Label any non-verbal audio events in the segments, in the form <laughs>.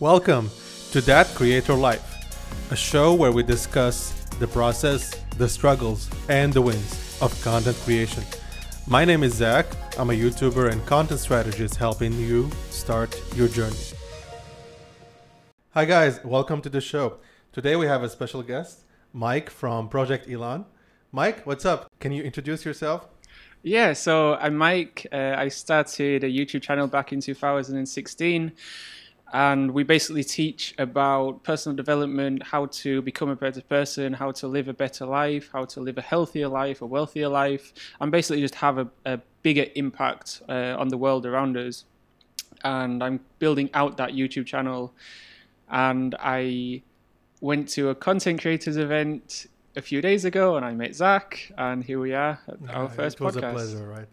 Welcome to That Creator Life, a show where we discuss the process, the struggles, and the wins of content creation. My name is Zach. I'm a YouTuber and content strategist helping you start your journey. Hi, guys. Welcome to the show. Today we have a special guest, Mike from Project Elon. Mike, what's up? Can you introduce yourself? Yeah, so I'm Mike. Uh, I started a YouTube channel back in 2016 and we basically teach about personal development, how to become a better person, how to live a better life, how to live a healthier life, a wealthier life, and basically just have a, a bigger impact uh, on the world around us. And I'm building out that YouTube channel, and I went to a content creators event a few days ago, and I met Zach, and here we are at our first it was podcast. a pleasure, right?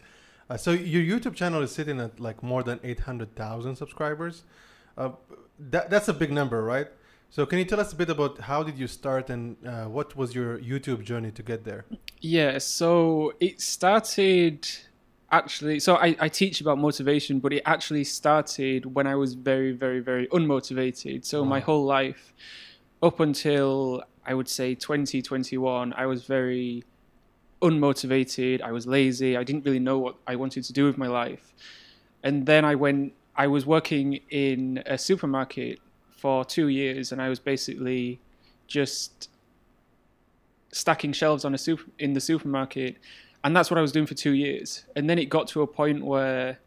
Uh, so your YouTube channel is sitting at like more than eight hundred thousand subscribers. Uh, that that's a big number, right? So can you tell us a bit about how did you start and uh, what was your YouTube journey to get there? Yeah, so it started actually so I, I teach about motivation but it actually started when i was very very very unmotivated so wow. my whole life up until i would say 2021 i was very unmotivated i was lazy i didn't really know what i wanted to do with my life and then i went I was working in a supermarket for two years, and I was basically just stacking shelves on a super in the supermarket, and that's what I was doing for two years. And then it got to a point where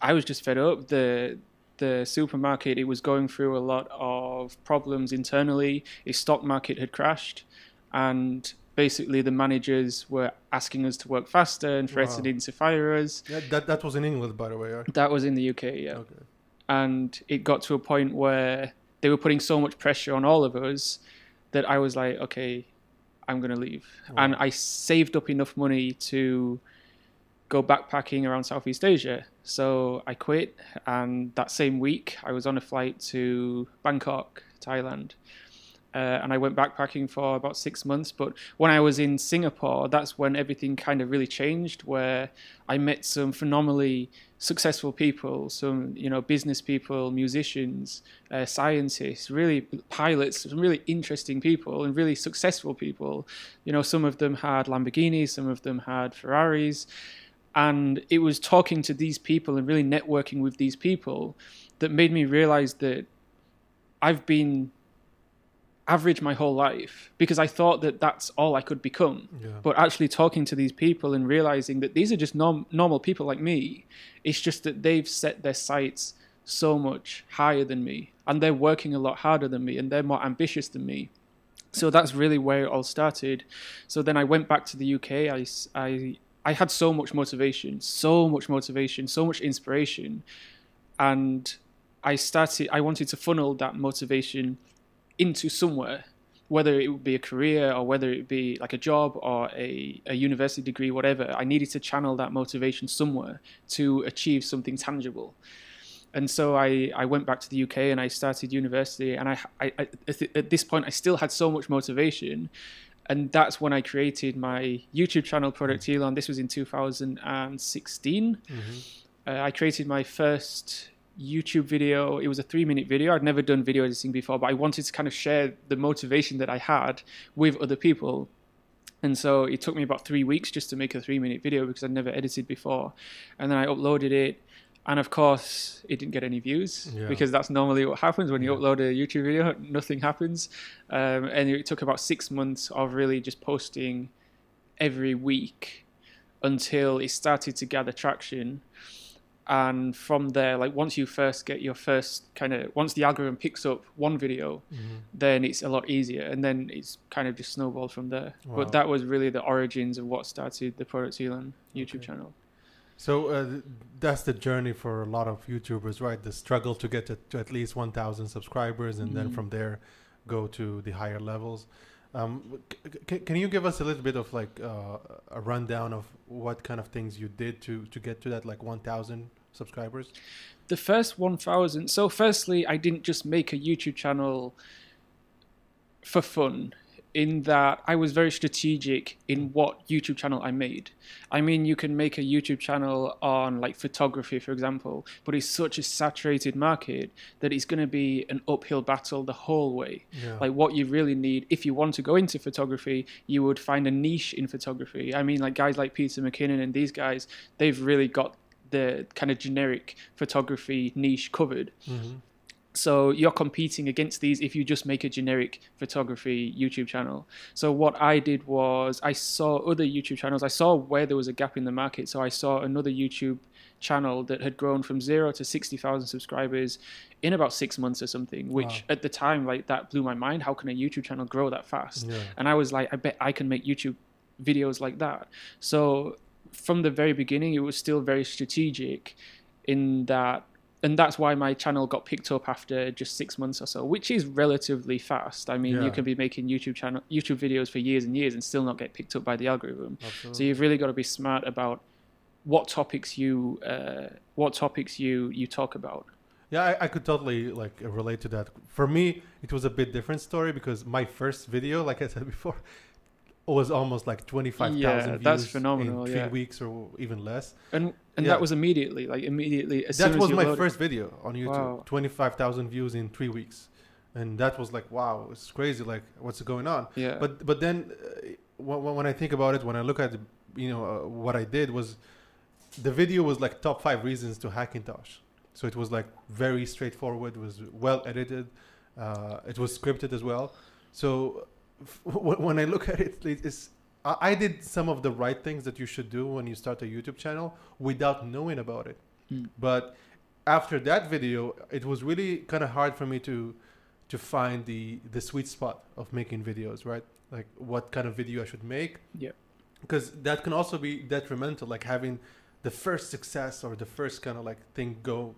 I was just fed up. the The supermarket it was going through a lot of problems internally. Its stock market had crashed, and basically the managers were asking us to work faster and threatening wow. to fire us. Yeah, that that was in England, by the way. Right? That was in the UK, yeah. Okay. And it got to a point where they were putting so much pressure on all of us that I was like, okay, I'm gonna leave. Wow. And I saved up enough money to go backpacking around Southeast Asia. So I quit, and that same week I was on a flight to Bangkok, Thailand uh, and I went backpacking for about six months. But when I was in Singapore, that's when everything kind of really changed. Where I met some phenomenally successful people, some you know business people, musicians, uh, scientists, really pilots, some really interesting people and really successful people. You know, some of them had Lamborghinis, some of them had Ferraris. And it was talking to these people and really networking with these people that made me realize that I've been average my whole life because I thought that that's all I could become. Yeah. But actually talking to these people and realizing that these are just norm- normal people like me, it's just that they've set their sights so much higher than me and they're working a lot harder than me and they're more ambitious than me. So that's really where it all started. So then I went back to the UK. I, I, I had so much motivation, so much motivation, so much inspiration. And I started, I wanted to funnel that motivation into somewhere, whether it would be a career or whether it be like a job or a, a university degree, whatever. I needed to channel that motivation somewhere to achieve something tangible. And so I, I went back to the UK and I started university. And I, I, I at this point, I still had so much motivation and that's when I created my YouTube channel, Project Elon. This was in 2016. Mm-hmm. Uh, I created my first YouTube video. It was a three minute video. I'd never done video editing before, but I wanted to kind of share the motivation that I had with other people. And so it took me about three weeks just to make a three minute video because I'd never edited before. And then I uploaded it. And of course, it didn't get any views yeah. because that's normally what happens when you yeah. upload a YouTube video, nothing happens. Um, and it took about six months of really just posting every week until it started to gather traction and from there like once you first get your first kind of once the algorithm picks up one video mm-hmm. then it's a lot easier and then it's kind of just snowballed from there wow. but that was really the origins of what started the Project Elon youtube okay. channel so uh, that's the journey for a lot of youtubers right the struggle to get to, to at least 1000 subscribers and mm-hmm. then from there go to the higher levels um, c- can you give us a little bit of like uh, a rundown of what kind of things you did to to get to that like 1,000 subscribers? The first 1,000. So, firstly, I didn't just make a YouTube channel for fun. In that I was very strategic in what YouTube channel I made. I mean, you can make a YouTube channel on like photography, for example, but it's such a saturated market that it's going to be an uphill battle the whole way. Yeah. Like, what you really need, if you want to go into photography, you would find a niche in photography. I mean, like guys like Peter McKinnon and these guys, they've really got the kind of generic photography niche covered. Mm-hmm. So you're competing against these if you just make a generic photography YouTube channel. So what I did was I saw other YouTube channels. I saw where there was a gap in the market. So I saw another YouTube channel that had grown from zero to 60,000 subscribers in about six months or something, which wow. at the time, like that blew my mind. How can a YouTube channel grow that fast? Yeah. And I was like, I bet I can make YouTube videos like that. So from the very beginning, it was still very strategic in that and that's why my channel got picked up after just six months or so, which is relatively fast. I mean, yeah. you can be making YouTube channel YouTube videos for years and years and still not get picked up by the algorithm. Absolutely. So you've really got to be smart about what topics you uh, what topics you you talk about. Yeah, I, I, could totally like relate to that. For me, it was a bit different story because my first video, like I said before, was almost like 25,000 yeah, views phenomenal, in three yeah. weeks or even less. And and yeah. that was immediately, like immediately. As that was my loaded. first video on YouTube. Wow. 25,000 views in three weeks. And that was like, wow, it's crazy. Like, what's going on? Yeah. But but then, uh, when, when I think about it, when I look at, you know, uh, what I did was, the video was like top five reasons to Hackintosh. So it was like very straightforward. It was well edited. Uh, it was scripted as well. So <laughs> when I look at it, it's I did some of the right things that you should do when you start a YouTube channel without knowing about it. Mm. But after that video, it was really kind of hard for me to to find the the sweet spot of making videos, right? Like what kind of video I should make. Yeah. Because that can also be detrimental, like having the first success or the first kind of like thing go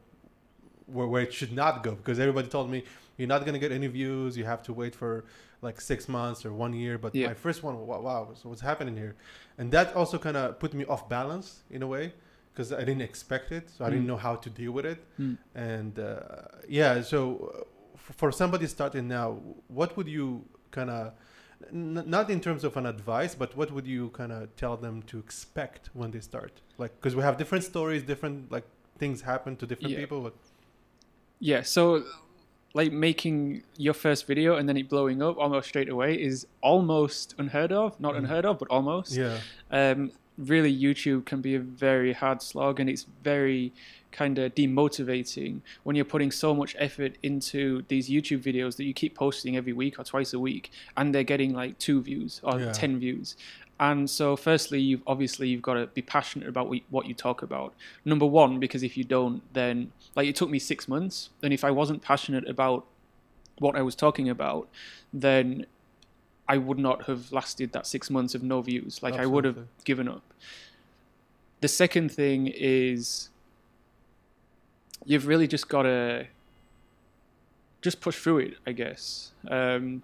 where, where it should not go because everybody told me you're not going to get any views you have to wait for like six months or one year but yeah. my first one wow, wow so what's happening here and that also kind of put me off balance in a way because i didn't expect it so i didn't mm. know how to deal with it mm. and uh, yeah so uh, for somebody starting now what would you kind of N- not in terms of an advice, but what would you kind of tell them to expect when they start? Like, because we have different stories, different like things happen to different yeah. people. But yeah, so like making your first video and then it blowing up almost straight away is almost unheard of. Not mm. unheard of, but almost. Yeah. Um, really, YouTube can be a very hard slog, and it's very kind of demotivating when you're putting so much effort into these YouTube videos that you keep posting every week or twice a week, and they're getting like two views or yeah. ten views, and so, firstly, you've obviously you've got to be passionate about what you talk about. Number one, because if you don't, then like it took me six months, and if I wasn't passionate about what I was talking about, then I would not have lasted that six months of no views. Like Absolutely. I would have given up. The second thing is you've really just got to just push through it, I guess. Um,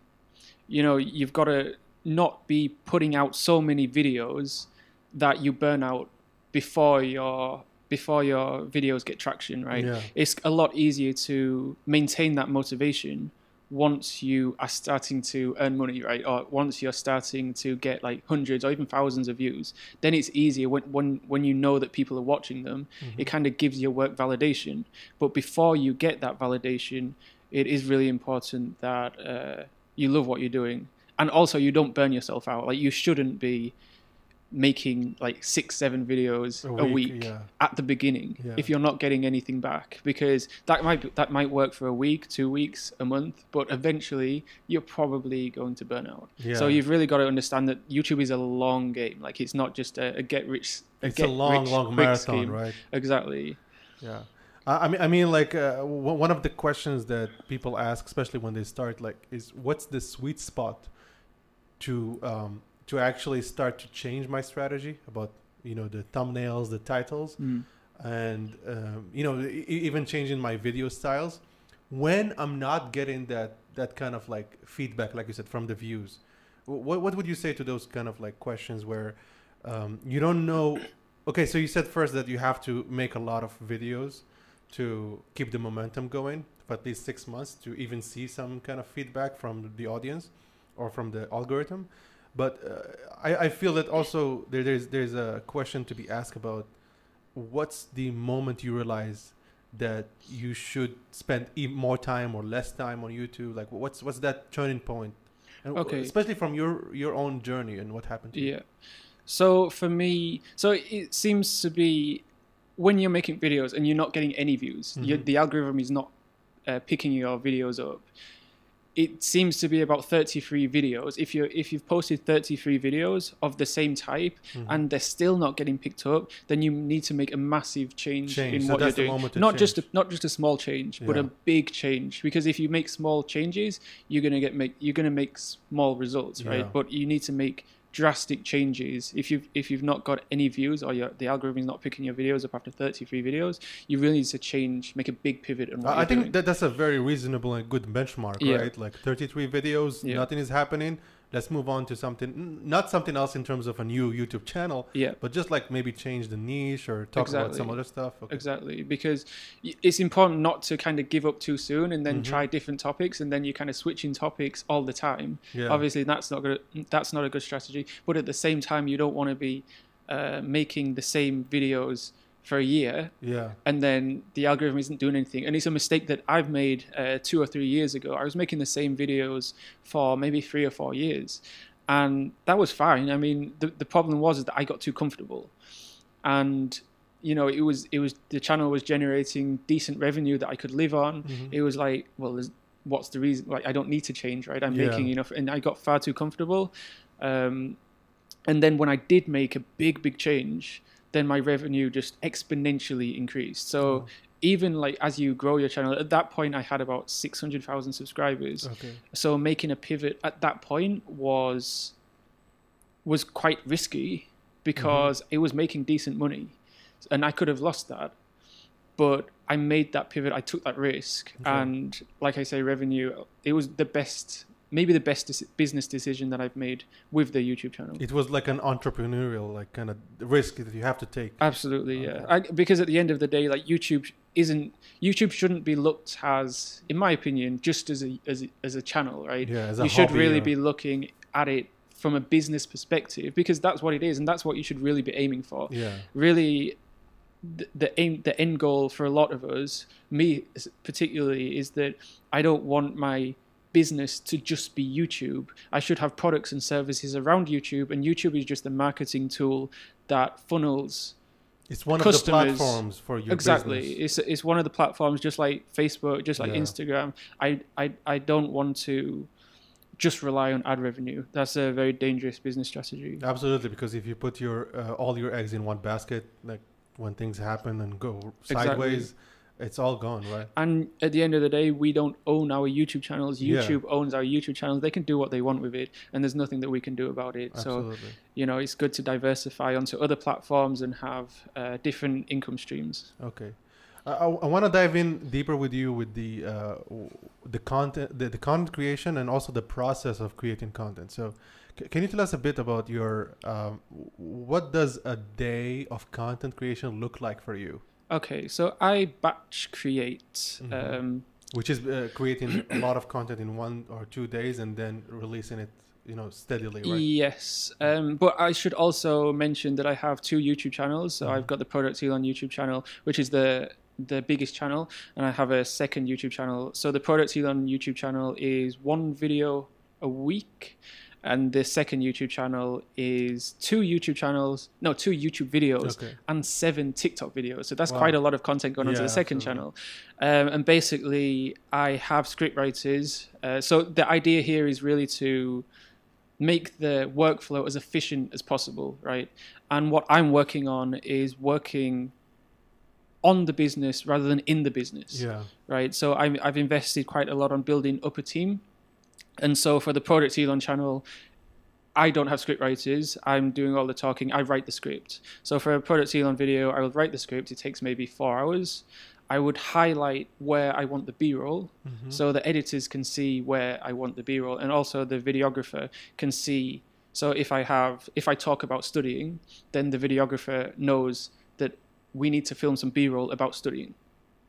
you know, you've got to not be putting out so many videos that you burn out before your before your videos get traction right? Yeah. it's a lot easier to maintain that motivation once you are starting to earn money right? Or once you're starting to get like hundreds or even thousands of views then it's easier when when, when you know that people are watching them. Mm-hmm. it kind of gives your work validation. But before you get that validation it is really important that uh, you love what you're doing and also you don't burn yourself out. Like you shouldn't be making like six, seven videos a, a week, week yeah. at the beginning yeah. if you're not getting anything back, because that might that might work for a week, two weeks, a month, but eventually you're probably going to burn out. Yeah. So you've really got to understand that YouTube is a long game. Like it's not just a, a get rich. A it's get a long, rich, long marathon, scheme. right? Exactly. Yeah. I mean, I mean, like uh, one of the questions that people ask, especially when they start, like, is what's the sweet spot to um, to actually start to change my strategy about you know the thumbnails, the titles, mm. and um, you know e- even changing my video styles when I'm not getting that that kind of like feedback, like you said, from the views. What what would you say to those kind of like questions where um, you don't know? <coughs> Okay, so you said first that you have to make a lot of videos to keep the momentum going for at least six months to even see some kind of feedback from the audience or from the algorithm. But uh, I, I feel that also there, there's there's a question to be asked about what's the moment you realize that you should spend more time or less time on YouTube? Like, what's what's that turning point? And okay. Especially from your your own journey and what happened. to Yeah. You. So for me, so it seems to be when you're making videos and you're not getting any views, mm-hmm. the algorithm is not uh, picking your videos up it seems to be about 33 videos if you if you've posted 33 videos of the same type mm-hmm. and they're still not getting picked up then you need to make a massive change, change. in so what you're doing not change. just a, not just a small change yeah. but a big change because if you make small changes you're going to get make you're going to make small results right yeah. but you need to make drastic changes if you've if you've not got any views or your, the algorithm is not picking your videos up after 33 videos you really need to change make a big pivot i think doing. that that's a very reasonable and good benchmark yeah. right like 33 videos yeah. nothing is happening let's move on to something not something else in terms of a new youtube channel yeah but just like maybe change the niche or talk exactly. about some other stuff okay. exactly because it's important not to kind of give up too soon and then mm-hmm. try different topics and then you're kind of switching topics all the time yeah. obviously that's not good that's not a good strategy but at the same time you don't want to be uh, making the same videos for a year. Yeah. And then the algorithm isn't doing anything. And it's a mistake that I've made uh, two or three years ago. I was making the same videos for maybe three or four years. And that was fine. I mean, the, the problem was that I got too comfortable. And you know, it was it was the channel was generating decent revenue that I could live on. Mm-hmm. It was like, well, what's the reason? Like, I don't need to change, right? I'm yeah. making enough, and I got far too comfortable. Um, and then when I did make a big, big change, then my revenue just exponentially increased. So oh. even like as you grow your channel, at that point I had about six hundred thousand subscribers. Okay. So making a pivot at that point was was quite risky because mm-hmm. it was making decent money, and I could have lost that. But I made that pivot. I took that risk, okay. and like I say, revenue. It was the best maybe the best business decision that I've made with the YouTube channel. It was like an entrepreneurial, like kind of risk that you have to take. Absolutely, okay. yeah. I, because at the end of the day, like YouTube isn't YouTube shouldn't be looked as, in my opinion, just as a as a, as a channel, right? Yeah, as a you should really be looking at it from a business perspective because that's what it is, and that's what you should really be aiming for. Yeah, really. The, the aim, the end goal for a lot of us, me particularly, is that I don't want my business to just be YouTube. I should have products and services around YouTube, and YouTube is just a marketing tool that funnels. It's one customers. of the platforms for your exactly. Business. It's it's one of the platforms, just like Facebook, just like yeah. Instagram. I, I I don't want to just rely on ad revenue. That's a very dangerous business strategy. Absolutely, because if you put your uh, all your eggs in one basket, like when things happen and go sideways. Exactly it's all gone, right? And at the end of the day, we don't own our YouTube channels. YouTube yeah. owns our YouTube channels. They can do what they want with it, and there's nothing that we can do about it. Absolutely. So, you know, it's good to diversify onto other platforms and have uh, different income streams. Okay. I, I want to dive in deeper with you with the uh, the content, the, the content creation, and also the process of creating content. So, c- can you tell us a bit about your um, what does a day of content creation look like for you? Okay, so I batch create. Mm-hmm. Um, Which is uh, creating a lot of content in one or two days and then releasing it, you know, steadily, right? Yes, um, but I should also mention that I have two YouTube channels. So mm-hmm. I've got the Project Elon YouTube channel, which is the the biggest channel, and I have a second YouTube channel. So the Project Elon YouTube channel is one video a week, and the second YouTube channel is two YouTube channels, no, two YouTube videos okay. and seven TikTok videos. So that's wow. quite a lot of content going yeah, onto the second absolutely. channel. Um, and basically, I have script writers. Uh, so the idea here is really to make the workflow as efficient as possible, right? And what I'm working on is working on the business rather than in the business. Yeah. Right. So i have invested quite a lot on building up a team and so for the Project Elon channel, I don't have script writers. I'm doing all the talking. I write the script. So for a Project Elon video, I will write the script. It takes maybe four hours. I would highlight where I want the B-roll, mm-hmm. so the editors can see where I want the B-roll, and also the videographer can see. So if I have, if I talk about studying, then the videographer knows that we need to film some B-roll about studying,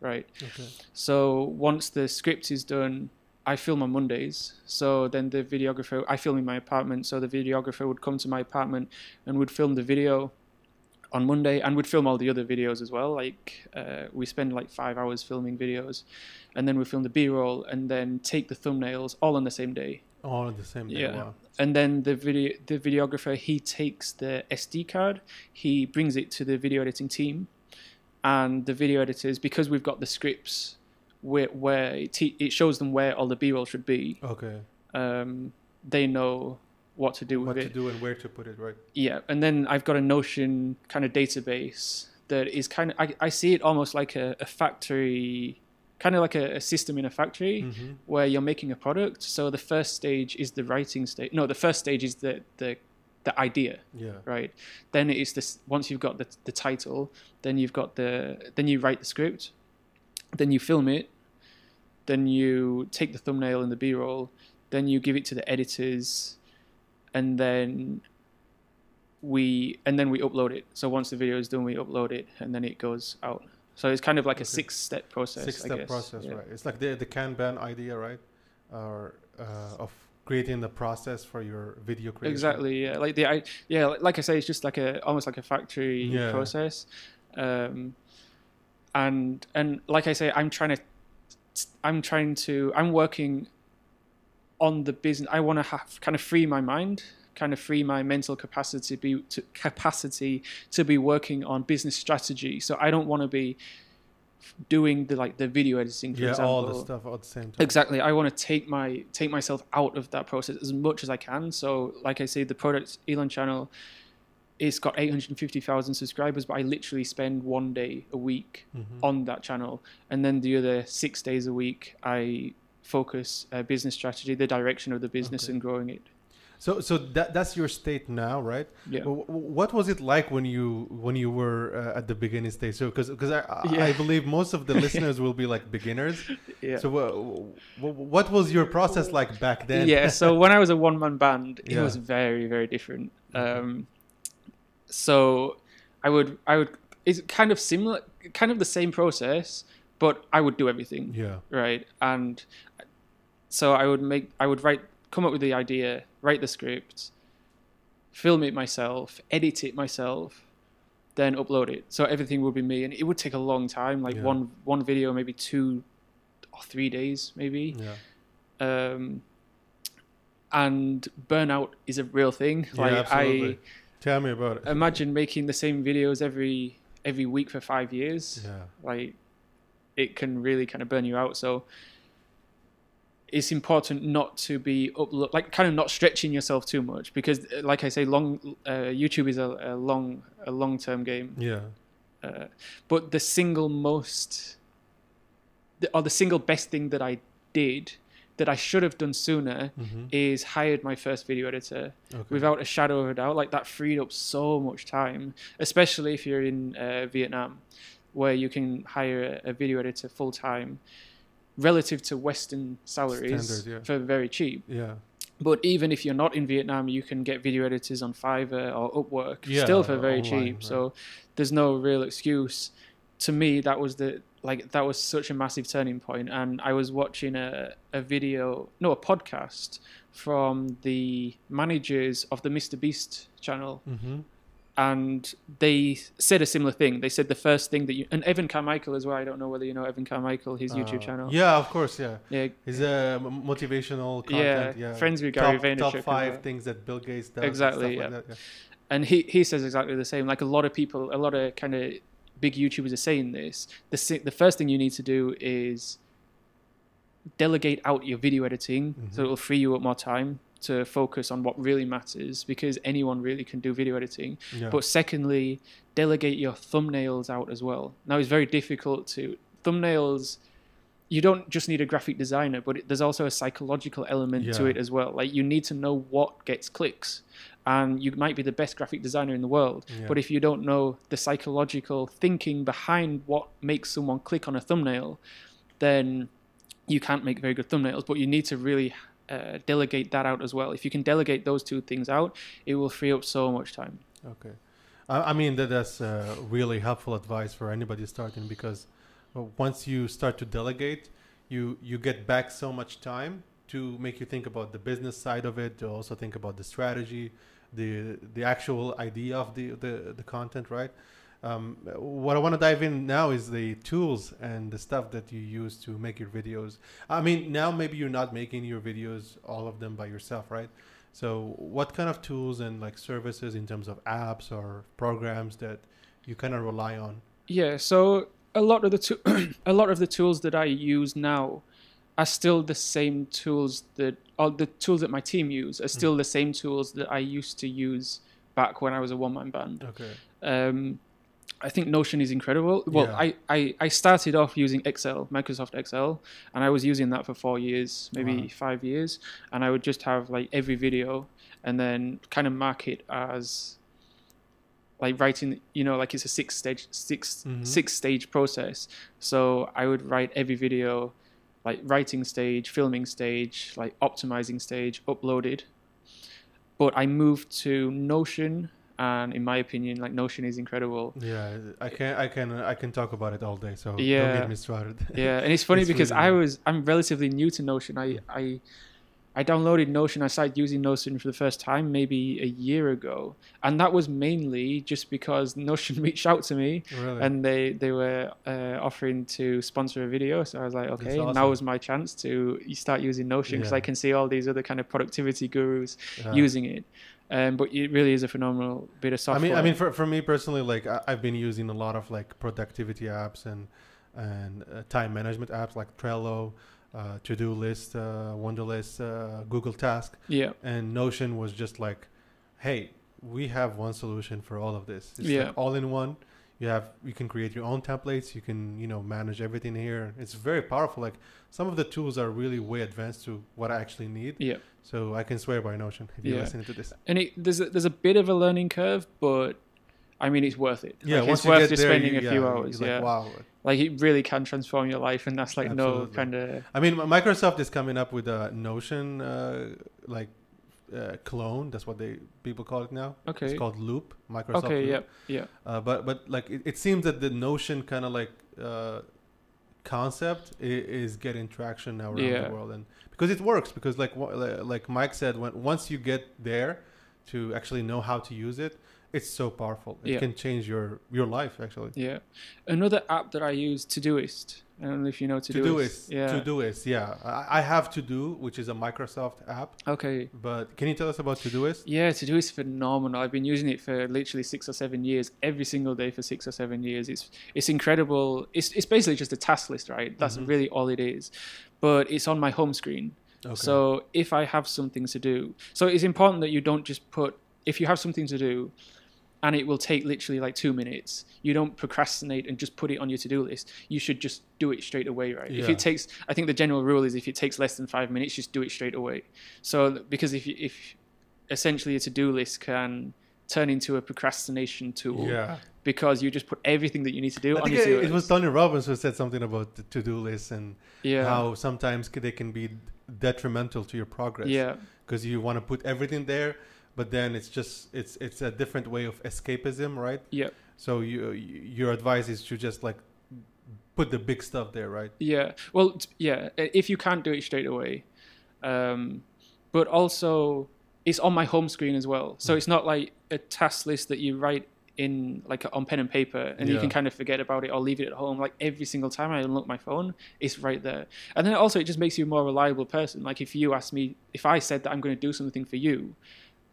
right? Okay. So once the script is done, I film on Mondays. So then the videographer, I film in my apartment. So the videographer would come to my apartment and would film the video on Monday and would film all the other videos as well. Like uh, we spend like five hours filming videos and then we film the B roll and then take the thumbnails all on the same day. All on the same day. Yeah. Wow. And then the video, the videographer, he takes the SD card, he brings it to the video editing team, and the video editors, because we've got the scripts where where it, te- it shows them where all the B-roll should be. Okay. Um, they know what to do with What it. to do and where to put it, right? Yeah, and then I've got a Notion kind of database that is kind of I, I see it almost like a, a factory, kind of like a, a system in a factory Mm-hmm. where you're making a product. So the first stage is the writing stage. No, the first stage is the the the idea, Yeah. right? Then it is this. Once you've got the the title, then you've got the then you write the script, then you film it, then you take the thumbnail and the B-roll, then you give it to the editors, and then we and then we upload it. So once the video is done, we upload it, and then it goes out. So it's kind of like a six-step process. Six-step process, Yeah. right? It's like the the Kanban idea, right? Or uh, of creating the process for your video creation. Exactly. Yeah. Like the I yeah. Like, like I say, it's just like a almost like a factory Yeah. process. Um, and and like I say, I'm trying to I'm trying to I'm working on the business. I want to have kind of free my mind, kind of free my mental capacity to be to capacity to be working on business strategy. So I don't want to be doing the like the video editing for Yeah, example. all the stuff at the same time. Exactly. I want to take my take myself out of that process as much as I can. So, like I say, the project Elon channel, it's got 850,000 subscribers, but I literally spend one day a week Mhm. on that channel, and then the other six days a week I focus uh, business strategy, the direction of the business, Okay. and growing it. So so that that's your state now, right? Yeah. W- What was it like when you when you were uh, at the beginning stage? So because because I I- Yeah. I believe most of the <laughs> listeners will be like beginners. Yeah. So uh, w- what was your process like back then? Yeah, so when I was a one man band, it Yeah. was very, very different. Okay. Um, so I would, I would, it's kind of similar, kind of the same process, but I would do everything, yeah. right? And so I would make, I would write, come up with the idea, write the script, film it myself, edit it myself, then upload it. So everything would be me, and it would take a long time, like Yeah. one one video, maybe two or three days, maybe Yeah. um, and burnout is a real thing. Yeah, Like absolutely. Tell me about it. Imagine making the same videos every every week for five years. yeah. Like it can really kind of burn you out. So it's important not to be upload like kind of not stretching yourself too much because, like I say, long uh, YouTube is a, a long a long term game. Yeah. Uh, but the single most, the, or the single best thing that I did that I should have done sooner Mm-hmm. is hired my first video editor Okay. without a shadow of a doubt. Like that freed up so much time, especially if you're in uh, Vietnam, where you can hire a, a video editor full time, relative to Western salaries Standard, yeah. for very cheap. yeah. But even if you're not in Vietnam, you can get video editors on Fiverr or Upwork Yeah, still for very online, cheap. right. So there's no real excuse. To me, that was the like that was such a massive turning. And I was watching a a video, no, a podcast from the managers of the Mr Beast channel, Mm-hmm. and they said a similar thing. They said the first thing that you and Evan Carmichael as well. I don't know whether you know Evan Carmichael, his YouTube channel. Uh, Yeah, of course. Yeah. yeah, uh, m- motivational content. Yeah. friends with Gary top, Vaynerchuk top five things that Bill Gates does. Exactly, stuff yeah. Like that, and he he says exactly the same. Like a lot of people, a lot of kind of big YouTubers are saying this. The the first thing you need to do is delegate out your video editing, so Mhm. it will free you up more time to focus on what really matters because anyone really can do video editing. Yeah. But secondly, delegate your thumbnails out as well. Now it's very difficult to thumbnails. You don't just need a graphic designer, but it, there's also a psychological element to it as well. Like you need to know what gets clicks, and you might be the best graphic designer in the world, Yeah. but if you don't know the psychological thinking behind what makes someone click on a thumbnail, then you can't make very good thumbnails. But you need to really uh, delegate that out as well. If you can delegate those two things out, it will free up so much time. Okay, I, I mean that that's uh, really helpful advice for anybody starting because uh, once you start to delegate, you you get back so much time to make you think about the business side of it, to also think about the strategy, the the actual idea of the the, the content, right? Um, what I want to dive in now is the tools and the stuff that you use to make your videos. I mean, now maybe you're not making your videos all of them by yourself, right? So, what kind of tools and like services in terms of apps or programs that you kind of rely on? Yeah, so a lot of the to- <clears throat> a lot of the tools that I use now are still the same tools that all the tools that my team use are still mm. the same tools that I used to use back when I was a one man band. Okay. Um, I think Notion is incredible. Well, yeah. I, I, I started off using Excel, Microsoft Excel, and I was using that for four years, maybe wow. five years. And I would just have like every video and then kind of mark it as like writing, you know, like it's a six stage, 6 mm-hmm. six stage process. So I would write every video, like writing stage, filming stage, like optimizing stage, uploaded. But I moved to Notion and in my opinion like notion is incredible. Yeah i can i can i can talk about it all day so yeah don't get me started. Yeah and it's funny <laughs> it's because really i was i'm relatively new to notion. I mm. i I downloaded Notion. I started using Notion for the first time maybe a year ago, and that was mainly just because <laughs> Notion reached out to me, really? and they they were uh, offering to sponsor a video. So I was like, okay, awesome. now is my chance to start using Notion because yeah. I can see all these other kind of productivity gurus yeah. using it. Um, but it really is a phenomenal bit of software. I mean, I mean, for, for me personally, like I, have been using a lot of like productivity apps and and uh, time management apps like Trello uh, to-do list, uh, Wunderlist, uh, Google Task. Yeah. And Notion was just like, hey, we have one solution for all of this. It's yeah. like all in one. You have you can create your own templates. You can you know manage everything here. It's very powerful. Like some of the tools are really way advanced to what I actually need. Yeah. So I can swear by Notion if you're listening to this. And it, there's a, there's a bit of a learning curve, but I mean, it's worth it. Yeah, like, once it's worth just there, spending you, a few yeah, hours. yeah, like, wow. Like it really can transform your life, and that's like Absolutely. no kind of. I mean, Microsoft is coming up with a Notion uh, like uh, clone. That's what they people call it now. Okay. It's called Loop. Microsoft. Okay. Loop. Yeah. Yeah. Uh, but but like it, it, seems that the Notion kind of like uh, concept is, is, getting traction now around yeah. the world, and because it works. Because like like Mike said, when once you get there to actually know how to use it, it's so powerful. It yeah. can change your your life actually. Yeah. Another app that I use, Todoist. I don't know if you know Todoist. Todoist. Yeah. Todoist. Yeah. I, I have Todo, which is a Microsoft app. Okay. But can you tell us about Todoist? Yeah, Todoist is phenomenal. I've been using it for literally six or seven years, every single day for six or seven years. It's it's incredible. It's it's basically just a task list, right? That's mm-hmm. really all it is. But it's on my home screen. Okay. So if I have something to do, so it's important that you don't just put if you have something to do and it will take literally like two minutes. You don't procrastinate and just put it on your to do list. You should just do it straight away, right? Yeah. If it takes, I think the general rule is if it takes less than five minutes, just do it straight away. So because if if essentially a to do list can turn into a procrastination tool. Yeah. Because you just put everything that you need to do I on your it, it was Tony Robbins who said something about the to-do list and yeah. how sometimes they can be detrimental to your progress. Yeah. Because you want to put everything there but then it's just it's it's a different way of escapism, right? Yeah. So you your advice is to just like put the big stuff there, right? Yeah. Well, yeah. If you can't do it straight away, um, but also it's on my home screen as well. So mm. it's not like a task list that you write in like on pen and paper and yeah. you can kind of forget about it or leave it at home like every single time i unlock my phone it's right there and then also it just makes you a more reliable person like if you ask me if i said that i'm going to do something for you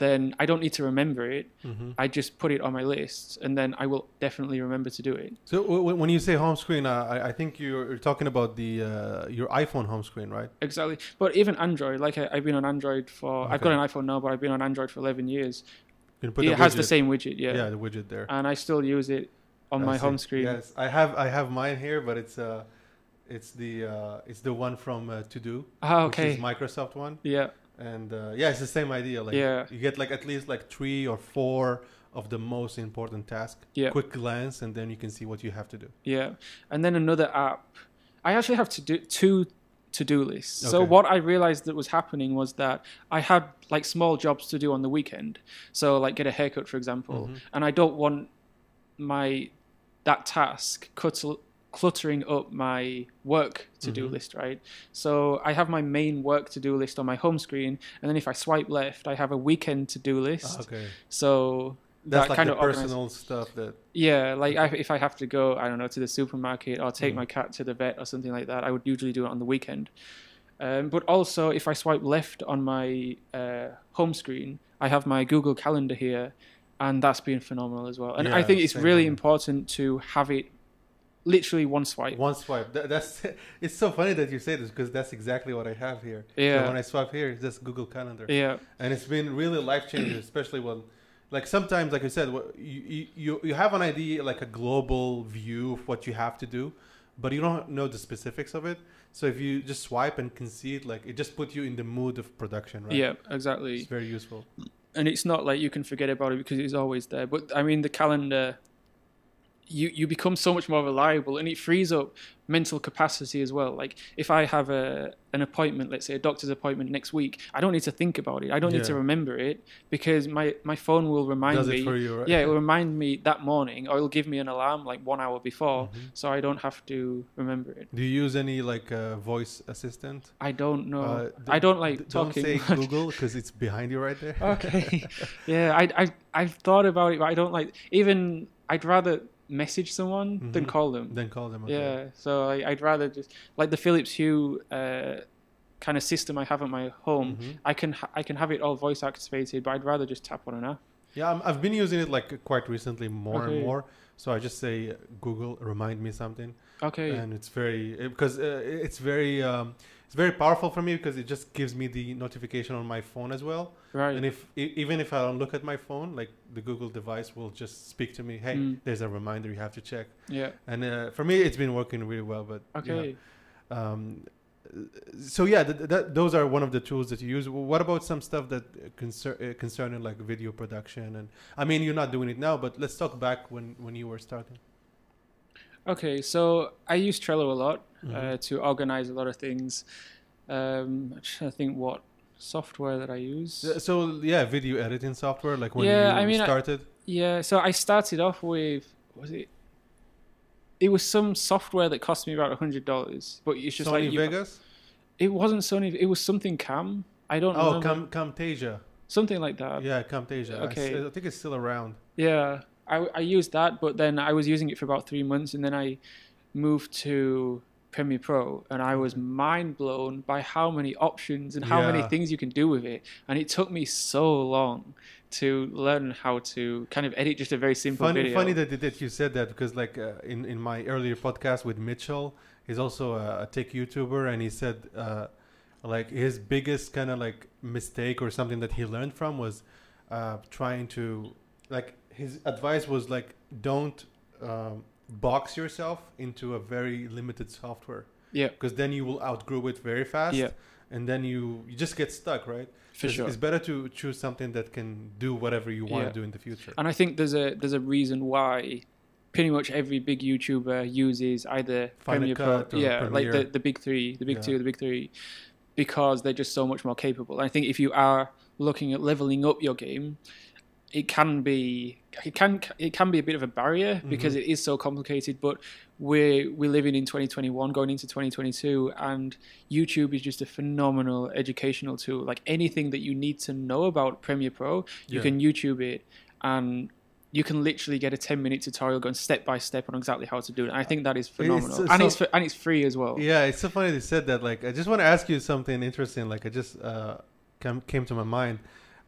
then I don't need to remember it. Mm-hmm. I just put it on my list, and then I will definitely remember to do it. So w- when you say home screen, uh, I, think you're, talking about the uh, your iPhone home screen, right? Exactly. But even Android, like I, have been on Android for, okay. I've got an iPhone now, but I've been on Android for 11 years. it the has the same widget, yeah. Yeah, the widget there. And I still use it on I my see. home screen. Yes, I have I have mine here, but it's uh, it's the uh, it's the one from uh, To Do. Ah, okay. Which is Microsoft one. Yeah and uh, yeah, it's the same idea. Like yeah. you get like at least like three or four of the most important tasks. Yeah. Quick glance, and then you can see what you have to do. Yeah, and then another app. I actually have to do two to-do lists. Okay. So what I realized that was happening was that I had like small jobs to do on the weekend. So like get a haircut, for example, mm-hmm. and I don't want my that task cut cluttering up my work to-do Mhm. list, right? So I have my main work to-do list on my home screen, and then if I swipe left, I have a weekend to-do list. Ah, okay. So That's that like kind of personal stuff that. yeah, like I, if I have to go, I don't know, to the supermarket or take Mhm. my cat to the vet or something like that, I would usually do it on the weekend. Um, but also, if I swipe left on my uh, home screen, I have my Google Calendar here, and that's been phenomenal as well. And I think it's really here. important to have it literally one swipe. One swipe. That, that's. <laughs> It's so funny that you say this because that's exactly what I have here. Yeah. So when I swipe here, it's just Google Calendar. Yeah, and it's been really life changing, <clears throat> especially when, like sometimes, like I said, you, you you have an idea, like a global view of what you have to do, but you don't know the specifics of it. So if you just swipe and can see it, like it just puts you in the mood of production, right? yeah, exactly. it's very useful. and it's not like you can forget about it because it's always there. But I mean, the calendar, you you become so much more reliable, and it frees up mental capacity as well. Like if I have a an appointment, let's say a doctor's appointment next week, I don't need to think about it. I don't need to remember it because my my phone will remind Does me. it for you, right? Yeah, it will <laughs> remind me that morning, or it'll give me an alarm like one hour before, Mhm. so I don't have to remember it. Do you use any like uh, voice assistant? I don't know. Uh, d- I don't like d- talking. Don't say much. Google because it's behind you right there. okay <laughs> yeah i i i've thought about it but i don't like even i'd rather message someone than Mhm. call them then call them. Okay. yeah so I, i'd rather just like the philips hue uh kind of system i have at my home Mhm. i can ha- i can have it all voice activated but i'd rather just tap on an app Yeah, I'm, I've been using it like quite recently, more Okay. and more. So I just say uh, Google, remind me something. okay and it's very because uh, it's very um, it's very powerful for me because it just gives me the notification on my phone as well. Right. And if even if i don't look at my phone like the google device will just speak to me hey Mm. there's a reminder you have to check. Yeah. And uh, for me it's been working really well but you know, okay um, so yeah th- th- those are one of the tools that you use. What about some stuff that uh, concern uh, concerning like video production and i mean you're not doing it now but let's talk back when when you were starting okay so i use trello a lot Mhm. uh, to organize a lot of things um i'm trying to think what software that i use Uh, so yeah video editing software like when Yeah, you I mean, I- started Yeah, so I started off with was it? It was some software that cost me about a hundred dollars, but it's just Sony like you- Vegas it wasn't Sony. It was something Cam. I don't know. Oh, know. Cam- Camtasia. something like that. Yeah, Camtasia. I okay. s- I, think it's still around. Yeah, I, I used that, but then I was using it for about three months, and then I moved to Premiere Pro, and I was mind blown by how many options and how many things you can do with it. And it took me so long to learn how to kind of edit just a very simple Funny, video. funny that, that you said that because like uh, in in my earlier podcast with Mitchell, he's also a, a tech YouTuber, and he said uh, like his biggest kind of like mistake or something that he learned from was uh, trying to like his advice was like don't um, box yourself into a very limited software yeah, because then you will outgrow it very fast Yeah. and then you you just get stuck right for it's, sure. it's better to choose something that can do whatever you want Yeah. to do in the future And I think there's a there's a reason why pretty much every big YouTuber uses either Final Premiere Pro, or yeah, like the, the big three, the big Yeah. two, the big three, because they're just so much more capable. I think if you are looking at leveling up your game, it can be it can it can be a bit of a barrier because Mhm. it is so complicated. But we're we're living in 2021, going into 2022, and YouTube is just a phenomenal educational tool. Like anything that you need to know about Premiere Pro, you Yeah. can YouTube it, and you can literally get a 10 minute tutorial going step by step on exactly how to do it. And I think that is phenomenal, so- and it's and it's free as well. Yeah, it's so funny they said that. Like, I just want to ask you something interesting. Like, I just uh, came came to my mind.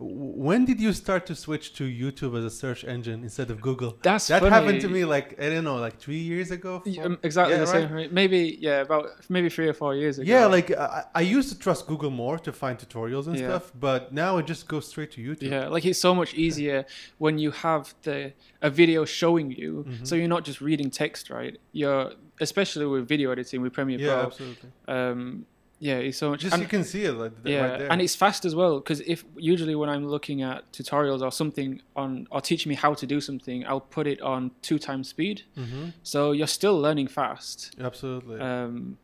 When did you start to switch to YouTube as a search engine instead of Google? That's that funny. happened to me like I don't know, like three years ago. Um, exactly Yeah, the same. right? Maybe yeah, about maybe three or four years ago. Yeah, like I, I used to trust Google more to find tutorials and Yeah. stuff, but now it just goes straight to YouTube. Yeah, like it's so much easier when you have the a video showing you, Mhm. so you're not just reading text, right? You're especially with video editing with Premiere Yeah, Pro. absolutely. Um, yeah, it's so much. Just and- you can see it like yeah, right there. and it's fast as well because if usually when I'm looking at tutorials or something on or teaching me how to do something, I'll put it on two times speed, hmm so you're still learning fast. Absolutely. Um,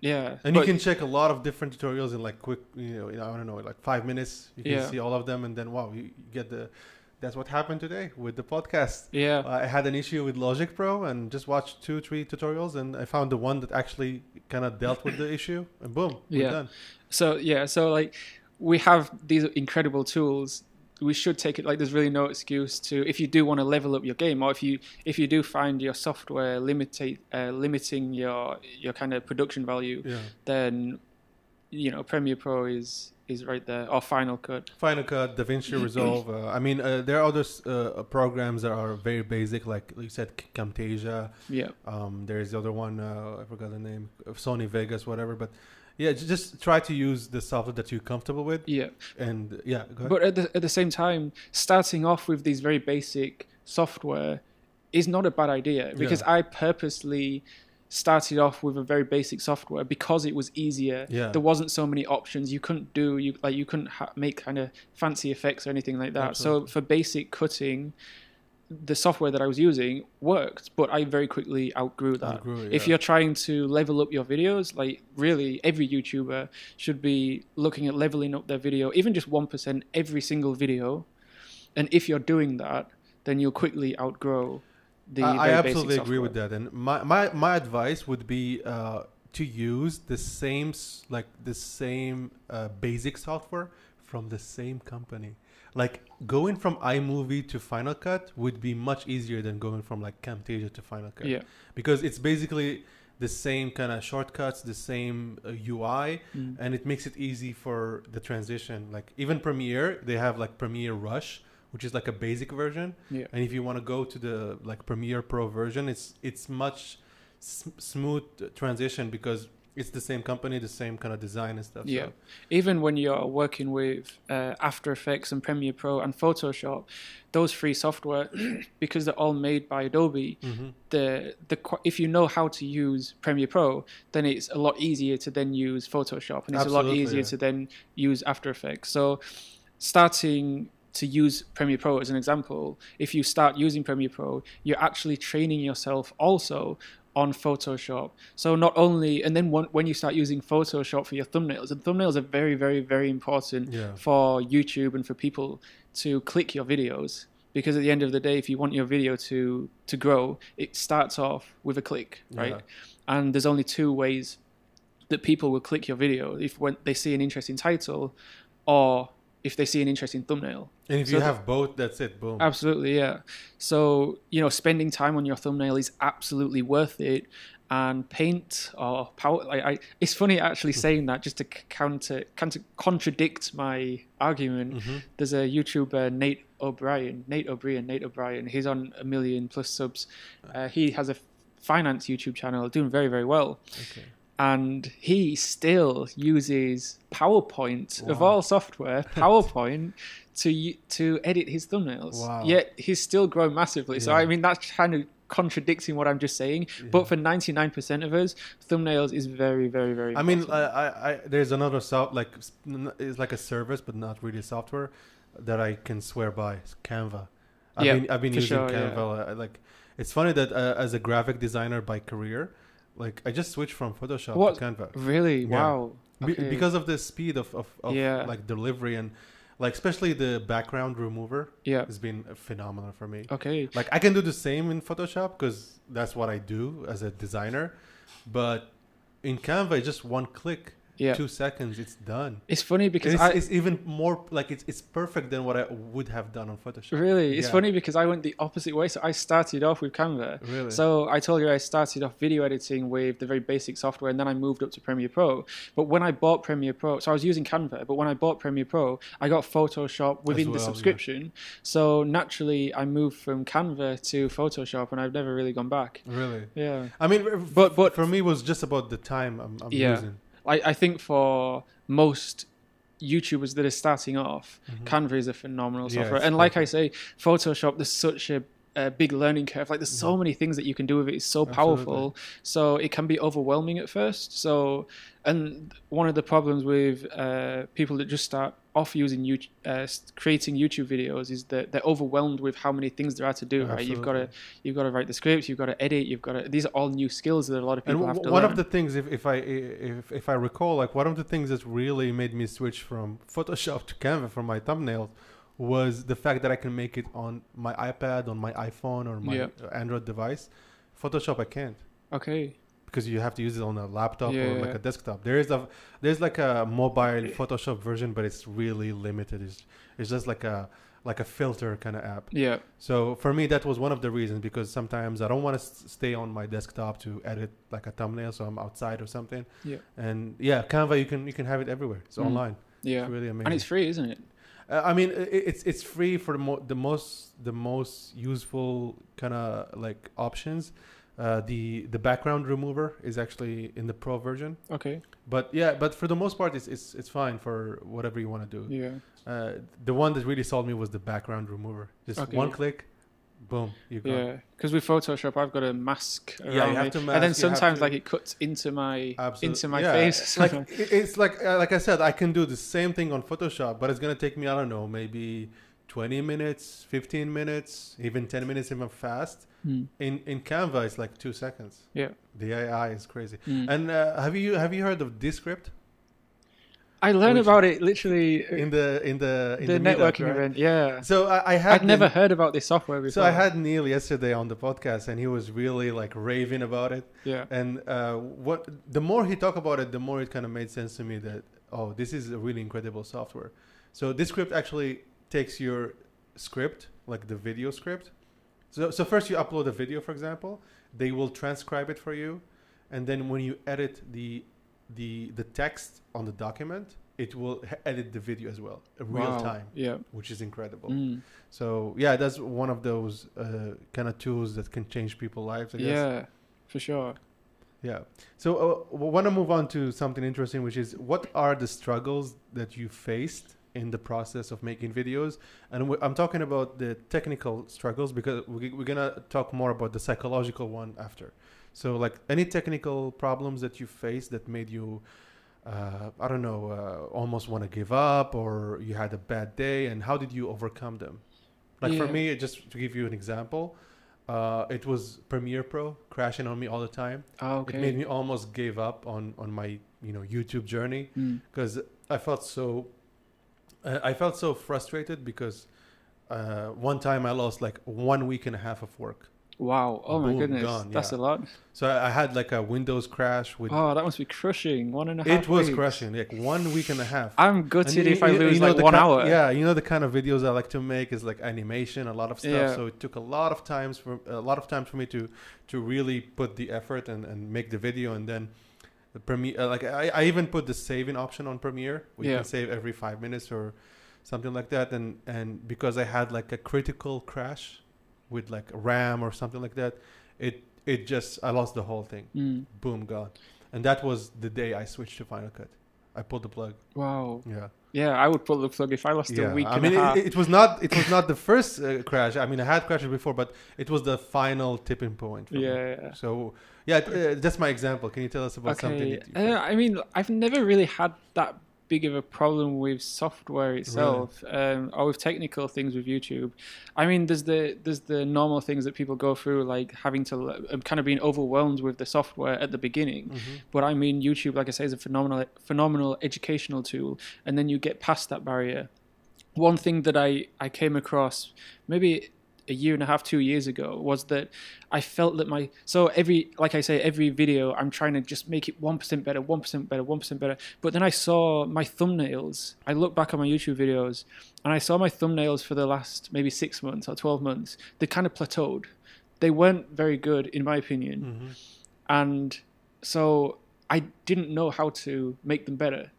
yeah, and but- you can check a lot of different tutorials in like quick, you know, I don't know, like five minutes. You can Yeah. see all of them, and then wow, you get the that's what happened today with the podcast. Yeah. I had an issue with Logic Pro and just watched two, three tutorials, and I found the one that actually kind of dealt with the issue, and boom, we're Yeah. done. So yeah, so like we have these incredible tools. We should take it like there's really no excuse to if you do want to level up your game, or if you if you do find your software limitate uh, limiting your your kind of production value, Yeah. then you know Premiere Pro is is right there, or Final Cut. Final Cut, DaVinci <clears throat> Resolve. Uh, I mean, uh, there are other uh, programs that are very basic, like you said, Camtasia. Yeah, Um, there's the other one. Uh, I forgot the name. Sony Vegas, whatever. But yeah, just try to use the software that you're comfortable with. yeah. And yeah, go ahead. But at the at the same time, starting off with these very basic software is not a bad idea because I purposely started off with a very basic software because it was easier. Yeah. There wasn't so many options. You couldn't do you like you couldn't ha- make kind of fancy effects or anything like that. Absolutely. So for basic cutting, the software that I was using worked, but I very quickly outgrew that. Outgrew it, If you're trying to level up your videos, like really every YouTuber should be looking at leveling up their video, even just 1% every single video. And if you're doing that, then you'll quickly outgrow the I, I absolutely agree with that. And my, my, my advice would be uh, to use the same like the same uh, basic software from the same company. Like going from iMovie to Final Cut would be much easier than going from like Camtasia to Final Cut. Yeah. Because it's basically the same kind of shortcuts, the same uh, UI, Mm. and it makes it easy for the transition. Like even Premiere, they have like Premiere Rush, which is like a basic version. Yeah. And if you want to go to the like Premiere Pro version, it's it's much s- smooth transition because it's the same company, the same kind of design and stuff. Yeah. So, Even when you're working with uh, After Effects and Premiere Pro and Photoshop, those free software, <clears throat> because they're all made by Adobe, Mhm. the the if you know how to use Premiere Pro, then it's a lot easier to then use Photoshop, and it's a lot easier yeah. to then use After Effects. So, starting to use Premiere Pro as an example, if you start using Premiere Pro, you're actually training yourself also on Photoshop. So not only, and then when, when you start using Photoshop for your thumbnails, and thumbnails are very, very, very important Yeah. for YouTube and for people to click your videos. Because at the end of the day, if you want your video to to grow, it starts off with a click, right? Yeah. And there's only two ways that people will click your video: if when they see an interesting title, or if they see an interesting thumbnail. And if So you have both, that's it. Boom. Absolutely, yeah. So you know, spending time on your thumbnail is absolutely worth it. And paint or power, like I, it's funny actually saying that just to counter, counter contradict my argument. Mhm. There's a YouTuber Nate O'Brien, Nate O'Brien, Nate O'Brien. He's on a million plus subs. Uh, he has a finance YouTube channel, doing very very well Okay. And he still uses PowerPoint of Wow. all software, <laughs> PowerPoint to to edit his thumbnails. Wow. Yet he's still grown massively. So I mean that's kind of contradicting what I'm just saying. But for 99% of us, thumbnails is very very very. I mean. I, I, I, there's another soft like it's like a service, but not really software that I can swear by. It's Canva. I've Yeah, been I've been using sure. Canva. uh, Like, it's funny that uh, as a graphic designer by career, like I just switched from Photoshop What? to Canva really yeah. wow. Be- because of the speed of of, of Yeah. like delivery and like especially the background remover yeah. has been phenomenal for me. Okay. Like I can do the same in Photoshop because that's what I do as a designer, but in Canva, it's just one click, Yeah. two seconds, it's done. It's funny because It's, I it's even more like it's it's perfect than what I would have done on Photoshop. really it's Yeah. funny because I went the opposite way. So I started off with Canva. Really? So I told you I started off video editing with the very basic software, and then I moved up to Premiere Pro. But when I bought Premiere Pro, so I was using Canva, but when I bought Premiere Pro, I got Photoshop within well, the yeah. subscription. So naturally, I moved from Canva to Photoshop, and I've never really gone back. really. Yeah, I mean, But- but- for me, it was just about the time I'm, I'm Yeah. using. I, I think for most YouTubers that are starting off, Canva is a phenomenal Mm-hmm. Yeah, software. and like I say, Photoshop, there's such a, a big learning curve. Like there's so many things that you can do with it. It's so Mm-hmm. Absolutely. powerful. So it can be overwhelming at first. So, and one of the problems with uh, people that just start off using you uh, creating YouTube videos is that they're overwhelmed with how many things there are to do. Right? You've got to you've got to write the scripts. You've got to edit. You've got to. These are all new skills that a lot of people w- have to one learn. of the things, if, if I if, if I recall, like one of the things that really made me switch from Photoshop to Canva for my thumbnails was the fact that I can make it on my iPad, on my iPhone, or my Yeah. Android device. Photoshop, I can't Okay. because you have to use it on a laptop Yeah, or like yeah. a desktop. There is a there's like a mobile Photoshop version, but it's really limited. It's it's just like a like a filter kind of app. Yeah. So for me, that was one of the reasons because sometimes I don't want to s- stay on my desktop to edit like a thumbnail, so I'm outside or something. Yeah. And yeah, Canva, you can you can have it everywhere. It's Mm. online. Yeah. It's really amazing. And it's free, isn't it? Uh, I mean, it's it's free for the, mo- the most the most useful kind of like options. Uh, the the background remover is actually in the pro version, Okay. but yeah, but for the most part, it's it's it's fine for whatever you want to do. Yeah. Uh, the one that really sold me was the background remover. Just Okay. one click, boom, you go. Yeah. Because with Photoshop, I've got a mask around Yeah, you have me, to and then sometimes to- like it cuts into my Absolutely. into my Yeah, face. like <laughs> it's like uh, like I said, I can do the same thing on Photoshop, but it's gonna take me I don't know maybe twenty minutes, fifteen minutes, even ten minutes if I'm fast. Mm. In in Canva, it's like two seconds. Yeah. The AI is crazy. Mm. And uh, have you have you heard of Descript I learned about it literally in the in the in the, the, meetup, networking right? event. Yeah. So I, I had I'd never heard about this software before. So I had Neil yesterday on the podcast, and he was really like raving about it. Yeah. And uh, what the more he talked about it, the more it kind of made sense to me that oh, this is a really incredible software. So Descript actually takes your script, like the video script. So so first you upload a video, for example. They will transcribe it for you, and then when you edit the the the text on the document, it will edit the video as well, real Wow. time, Yeah. which is incredible. Mm. So yeah, that's one of those uh, kind of tools that can change people's lives. I guess. Yeah. For sure. Yeah. So uh, want to move on to something interesting, which is what are the struggles that you faced in the process of making videos? And we- I'm talking about the technical struggles because we, we're gonna talk more about the psychological one after. So like any technical problems that you faced that made you. Uh, I don't know, uh, almost want to give up, or you had a bad day, and how did you overcome them? Like for me, just to give you an example, uh, it was Premiere Pro crashing on me all the time. Oh, okay. It made me almost gave up on on my you know YouTube journey Mm. because I felt so uh, I felt so frustrated because uh, one time I lost like one week and a half of work. Wow. Oh my goodness. gone, That's yeah. a lot. So I, I had like a Windows crash with Oh, that must be crushing. One and a half. it was weeks. crushing like one week and a half. I'm And gutted you- if I you- lose you know like the one ki- hour. Yeah, you know the kind of videos I like to make is like animation, a lot of stuff. Yeah. So it took a lot of times for a lot of times for me to to really put the effort and, and make the video, and then the Premiere. Uh, like I, I even put the saving option on Premiere. We Yeah. can save every five minutes or something like that. And and because I had like a critical crash with like RAM or something like that, it it just I lost the whole thing. Mm. Boom, gone. And that was the day I switched to Final Cut. I pulled the plug. Wow. Yeah. Yeah, I would pull the plug if I lost a week I mean, it, it was not it was not the first uh, crash. I mean, I had crashes before, but it was the final tipping point. For me. yeah. yeah. So yeah, uh, that's my example. Can you tell us about something? Okay. that you Uh, I mean, I've never really had that big of a problem with software itself, um, or with technical things with YouTube. I mean, there's the there's the normal things that people go through, like having to uh, kind of being overwhelmed with the software at the beginning. Mhm. But I mean, YouTube, like I say, is a phenomenal phenomenal educational tool, and then you get past that barrier. One thing that I I came across maybe a year and a half, two years ago, was that I felt that my so every like I say every video I'm trying to just make it one percent better, one percent better, one percent better. But then I saw my thumbnails. I look back on my YouTube videos and I saw my thumbnails for the last maybe six months or twelve months. They kind of plateaued. They weren't very good in my opinion, Mhm. and so I didn't know how to make them better.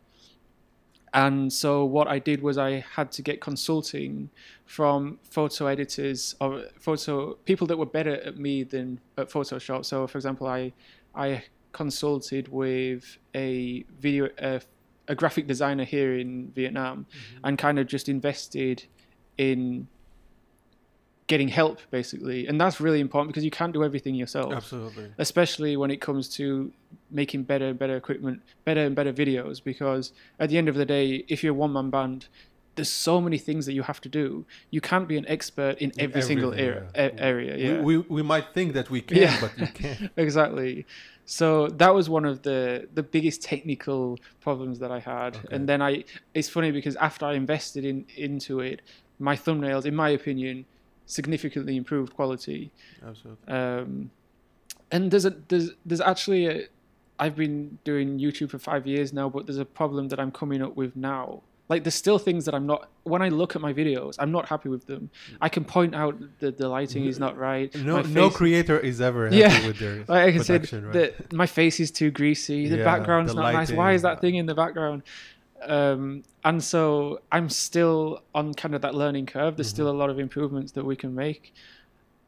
And so what I did was I had to get consulting from photo editors or photo people that were better at me than at Photoshop. So for example, I I consulted with a video a, a graphic designer here in Vietnam mm-hmm. and kind of just invested in getting help basically. And that's really important because you can't do everything yourself Absolutely. especially when it comes to making better and better equipment, better and better videos. Because at the end of the day, if you're a one man band, there's so many things that you have to do. You can't be an expert in every single everything, area. yeah. a- area yeah. We, we we might think that we can, Yeah. but we can't. <laughs> exactly. So that was one of the the biggest technical problems that I had. Okay. And then I it's funny because after I invested in into it, my thumbnails, in my opinion, significantly improved quality. Absolutely. Um, and there's a there's there's actually a I've been doing YouTube for five years now, but there's a problem that I'm coming up with now. Like there's still things that I'm not when I look at my videos, I'm not happy with them. I can point out that the lighting is not right. No, my no creator is ever <laughs> happy Yeah. with their like I said, right? that my face is too greasy. The Yeah, background's the not nice. Why is that thing in the background? Um, and so I'm still on kind of that learning curve. There's Mm-hmm. still a lot of improvements that we can make,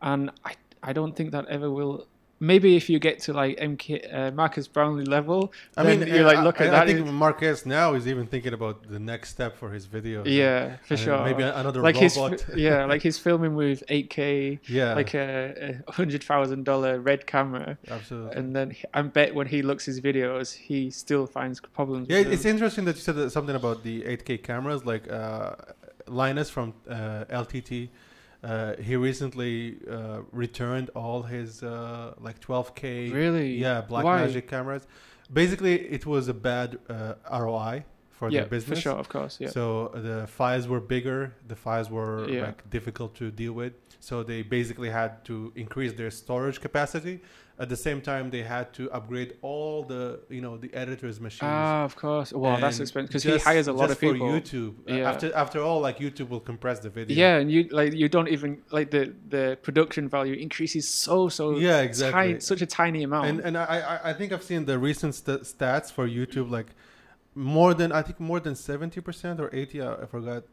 and I I don't think that ever will. Maybe if you get to like MK uh, Marques Brownlee level, I mean, you like I- look I, at I that. think it- Marques now is even thinking about the next step for his video. yeah, for And sure. Maybe another like his yeah, <laughs> like he's filming with 8K, yeah, like a, a hundred thousand dollar red camera. absolutely. and then I bet when he looks his videos, he still finds problems. Yeah, it's them. interesting that you said something about the 8K cameras. Like uh, Linus from uh, LTT, uh, he recently uh, returned all his uh, like 12K. really Yeah, Black Why? Magic cameras. Basically, it was a bad uh, ROI for yeah, their business. for sure, of course, yeah, So the files were bigger. The files were Yeah. like difficult to deal with. So they basically had to increase their storage capacity. At the same time, they had to upgrade all the you know the editors' machines. ah, of course. Wow, that's expensive because he hires a lot of people. for YouTube. Yeah. After after all, like YouTube will compress the video. Yeah, and you like you don't even like the the production value increases so so Yeah, exactly. tiny, such a tiny amount. And and I I- I think I've seen the recent st- stats for YouTube like more than I think more than seventy percent or eighty. I I forgot.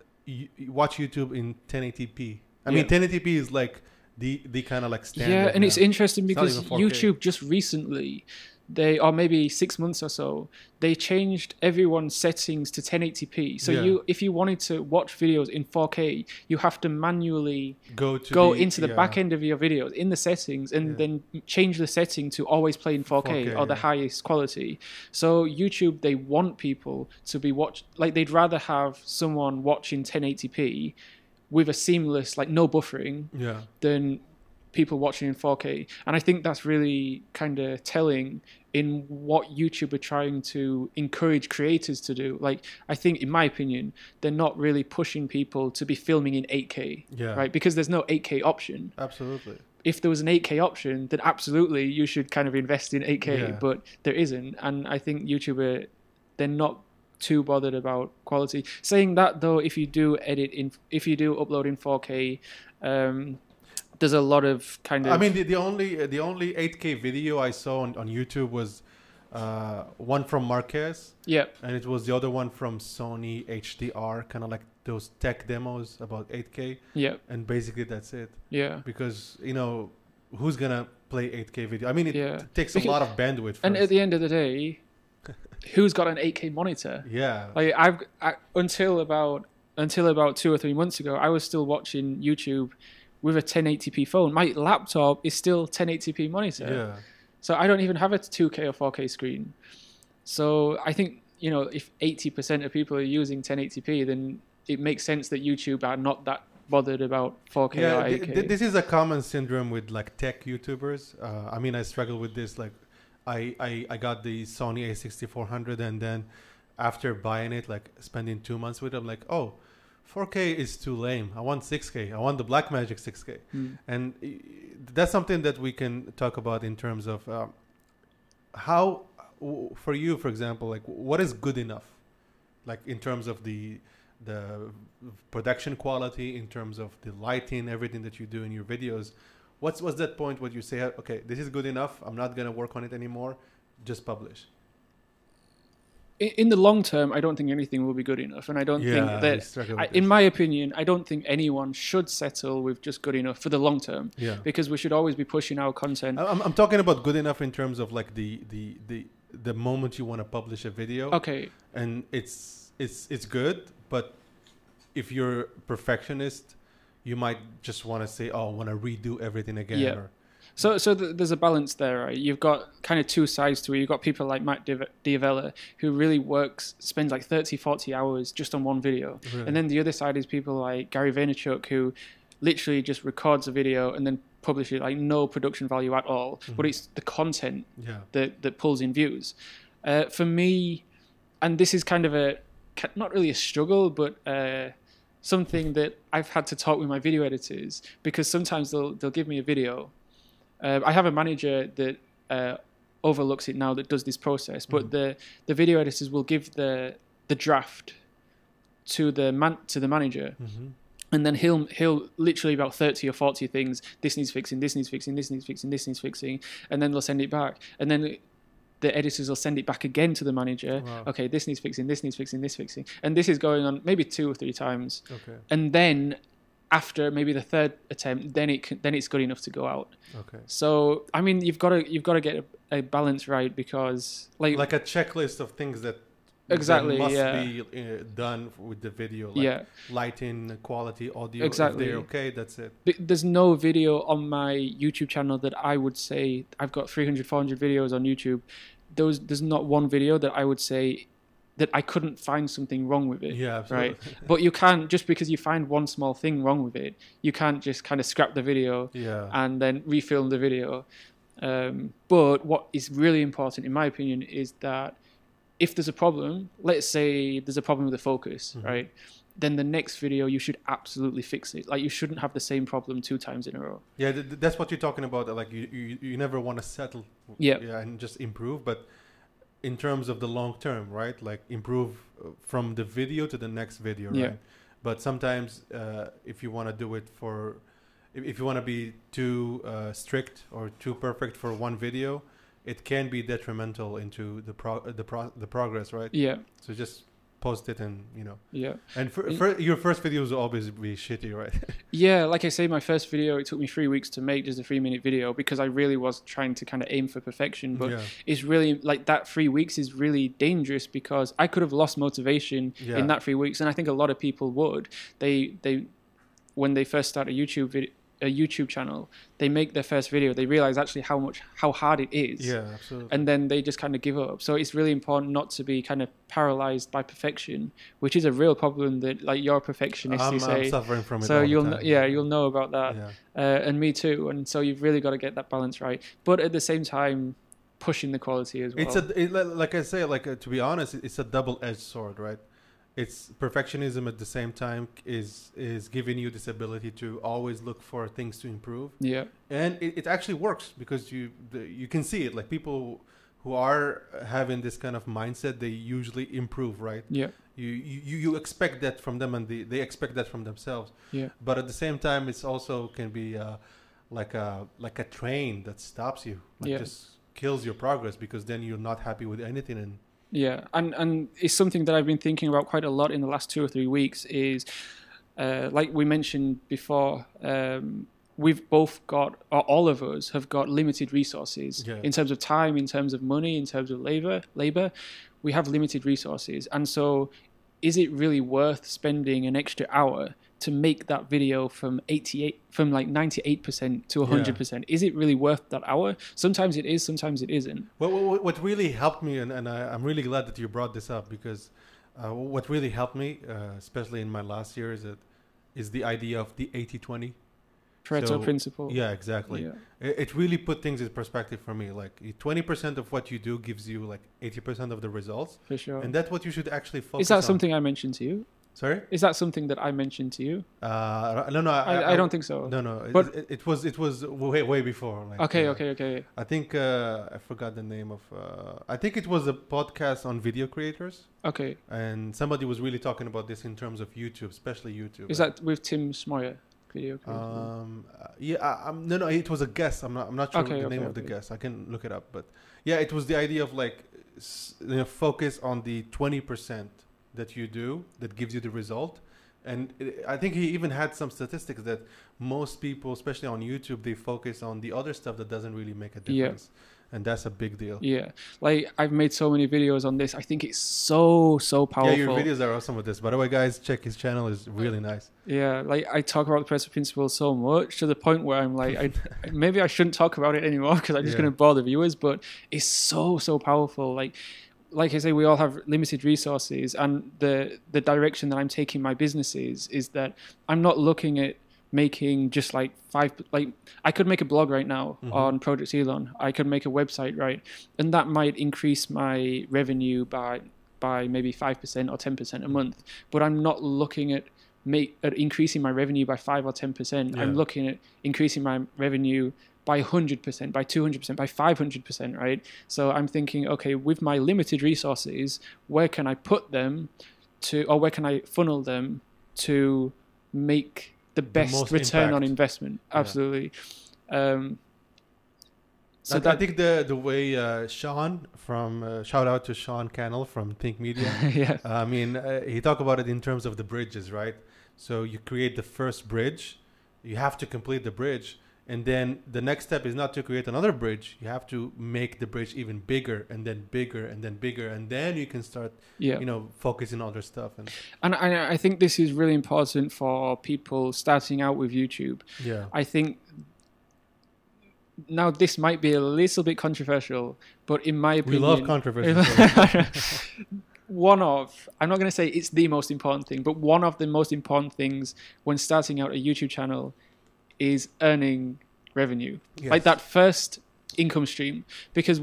Watch YouTube in 1080p. I mean, 1080p is like the the kind of like standard. yeah, and it's now. interesting It's not because 4K. YouTube just recently, they or maybe six months or so, they changed everyone's settings to 1080p. So Yeah. you, if you wanted to watch videos in 4K, you have to manually go to go the, into the yeah. back end of your videos in the settings and Yeah. then change the setting to always play in 4K, 4K, or the highest quality. So YouTube they want people to be watch like they'd rather have someone watching 1080p with a seamless like no buffering Yeah, than people watching in 4K. And I think that's really kind of telling in what YouTube are trying to encourage creators to do. Like, I think, in my opinion, they're not really pushing people to be filming in 8K, yeah, right? Because there's no 8K option. Absolutely. If there was an 8K option, then absolutely you should kind of invest in 8K, Yeah. but there isn't. And I think YouTube are, they're not too bothered about quality. Saying that though, if you do edit in, if you do upload in 4K, um, there's a lot of kind of. I mean, the, the only the only 8K video I saw on, on YouTube was uh, one from Marques, yeah, and it was the other one from Sony HDR, kind of like those tech demos about 8K, yeah, and basically that's it. yeah. Because you know, who's gonna play 8K video? I mean, it Yeah. takes Because- a lot of bandwidth. And at the end of the day, who's got an 8K monitor? yeah, Like I've I, until about until about two or three months ago, I was still watching YouTube with a 1080p phone. My laptop is still 1080p monitor. yeah, So I don't even have a 2K or 4K screen. So I think, you know, if 80% of people are using 1080p, then it makes sense that YouTube are not that bothered about 4K yeah. or th- 8K. th- this is a common syndrome with like tech YouTubers. Uh, I mean, I struggle with this. Like, I I, I got the Sony A6400, and then after buying it, like spending two months with it, I'm like, oh. 4K is too lame. I want 6K. I want the Blackmagic 6K. Hmm. and that's something that we can talk about in terms of um, how for you for example like what is good enough like in terms of the the production quality in terms of the lighting everything that you do in your videos what's what's that point where you say okay this is good enough. I'm not going to work on it anymore. Just publish. In, the long term, I don't think anything will be good enough, and I don't Yeah, think that. I, in my opinion, I don't think anyone should settle with just good enough for the long term, yeah. because we should always be pushing our content. I'm, I'm talking about good enough in terms of like the the the the moment you want to publish a video. Okay, and it's it's it's good but if you're perfectionist you might just want to say oh i want to redo everything again Yeah. or, so so th- there's a balance there, right? You've got kind of two sides to it. You've got people like Matt D'Avella who really works, spends like 30, 40 hours just on one video, Really? and then the other side is people like Gary Vaynerchuk who literally just records a video and then publishes like no production value at all. Mm-hmm. But it's the content Yeah. that that pulls in views. Uh, for me, and this is kind of a not really a struggle, but uh, something that I've had to talk with my video editors because sometimes they'll they'll give me a video. Uh, I have a manager that uh, overlooks it now that does this process, but Mhm. the the video editors will give the the draft to the man to the manager hmm and then he'll he'll literally about 30 or 40 things this needs fixing this needs fixing this needs fixing this needs fixing and then they'll send it back and then the editors will send it back again to the manager Wow. okay this needs fixing this needs fixing this fixing and this is going on maybe two or three times Okay. and then after maybe the third attempt then it then it's good enough to go out Okay. so i mean you've got to you've got to get a, a balance right because like, Like a checklist of things that that Exactly, must yeah. be uh, done with the video. Like yeah Lighting, quality, audio. Exactly. Okay, that's it. There's no video on my YouTube channel that I would say I've got 300 400 videos on YouTube those there's not one video that I would say that I couldn't find something wrong with it Yeah, absolutely. right <laughs> but you can't just because you find one small thing wrong with it you can't just kind of scrap the video yeah. and then refilm the video um, but what is really important in my opinion is that if there's a problem let's say there's a problem with the focus Mhm. right then the next video you should absolutely fix it like you shouldn't have the same problem two times in a row Yeah, th- th- that's what you're talking about. Like you, you, you never want to settle. Yep. Yeah, and just improve, but in terms of the long term, right? Like improve uh, from the video to the next video, Yeah. right? But sometimes, uh, if you want to do it for, if, if you want to be too uh, strict or too perfect for one video, it can be detrimental into the pro uh, the pro the progress, right? yeah So just post it and you know, yeah and for, for your first videos will always be shitty, right? <laughs> yeah like i say my first video it took me three weeks to make just a three minute video because i really was trying to kind of aim for perfection but yeah. it's really like that three weeks is really dangerous because I could have lost motivation Yeah. in that three weeks, and I think a lot of people would. They they when they first start a YouTube video. A YouTube channel, they make their first video. They realize actually how much how hard it is, Yeah, absolutely. and then they just kind of give up. So it's really important not to be kind of paralyzed by perfection, which is a real problem that like you're a perfectionist, I'm, you I'm suffering from it. So all the you'll kn- yeah you'll know about that, yeah. uh, and me too. And so you've really got to get that balance right, but at the same time pushing the quality as well. It's a it, like I say, like uh, to be honest, it's a double-edged sword, right? It's perfectionism at the same time is is giving you this ability to always look for things to improve, yeah. and it, it actually works because you the, you can see it. Like people who are having this kind of mindset, they usually improve, right? Yeah, You you, you expect that from them, and they, they expect that from themselves. yeah, But at the same time, it's also can be uh, like a like a train that stops you, like Yeah. just kills your progress because then you're not happy with anything. And yeah. And and it's something that I've been thinking about quite a lot in the last two or three weeks. Is uh, like we mentioned before. Um, We've both got, or all of us have got limited resources Yeah. in terms of time, in terms of money, in terms of labor. Labor, we have limited resources, and so is it really worth spending an extra hour to make that video from 88 from like 98% to 100% is it really worth that hour sometimes it is sometimes it isn't what what, what really helped me, and, and I, I'm really glad that you brought this up because uh, what really helped me, uh, especially in my last year, is that is the idea of the 80-20. pareto So, principle Yeah, exactly. yeah It, it really put things in perspective for me. Like 20% of what you do gives you like 80% of the results, for sure and that's what you should actually focus. is that on. something i mentioned to you Sorry. is that something that i mentioned to you Uh, no, no, i, I, don't think so No, no. it- But- it, it was it was way way before. Like, okay uh, okay okay I think uh, I forgot the name of. Uh, I think it was a podcast on video creators, okay and somebody was really talking about this in terms of YouTube, especially YouTube. is that with tim schmoyer video creator? Um, uh, yeah, I, I'm, no, no, it was a guess. I'm not, I'm not sure Okay, the name okay, of the okay. guess. I can look it up, but yeah, it was the idea of like, s- you know, focus on the 20% that you do that gives you the result. And it, I think he even had some statistics that most people, especially on YouTube, they focus on the other stuff that doesn't really make a Yeah. difference. And that's a big deal. yeah like i've made so many videos on this i think it's so so powerful Yeah, your videos are awesome with this. By the way, guys, check his channel; is really nice. Yeah, like I talk about the Pareto principle so much to the point where I'm like, I <laughs> maybe I shouldn't talk about it anymore because I'm just Yeah. going to bore the viewers. But it's so so powerful. Like, like I say, we all have limited resources, and the the direction that I'm taking my business is is that I'm not looking at making just like five like I could make a blog right now Mhm. on Project Elon. I could make a website right, and that might increase my revenue by by maybe five percent or ten percent a month. But I'm not looking at make at increasing my revenue by five or ten percent. Yeah. I'm looking at increasing my revenue by 100%, by 200%, by 500%, right? So I'm thinking, okay, with my limited resources, where can I put them to, or where can I funnel them to make the best most return on impact. investment? Yeah. Absolutely. Um, so I, that, I think the the way uh, Sean from uh, shout out to Sean Cannell from Think Media. <laughs> yeah, I mean, uh, he talked about it in terms of the bridges, right? So you create the first bridge, you have to complete the bridge, and then the next step is not to create another bridge. You have to make the bridge even bigger, and then bigger, and then bigger, and then you can start, yeah. you know, focusing on other stuff. And And I, I think this is really important for people starting out with YouTube. yeah, I think now this might be a little bit controversial, but in my opinion we love controversy. <laughs> one of i'm not going to say it's the most important thing but one of the most important things when starting out a youtube channel is earning revenue Yes. like that first income stream because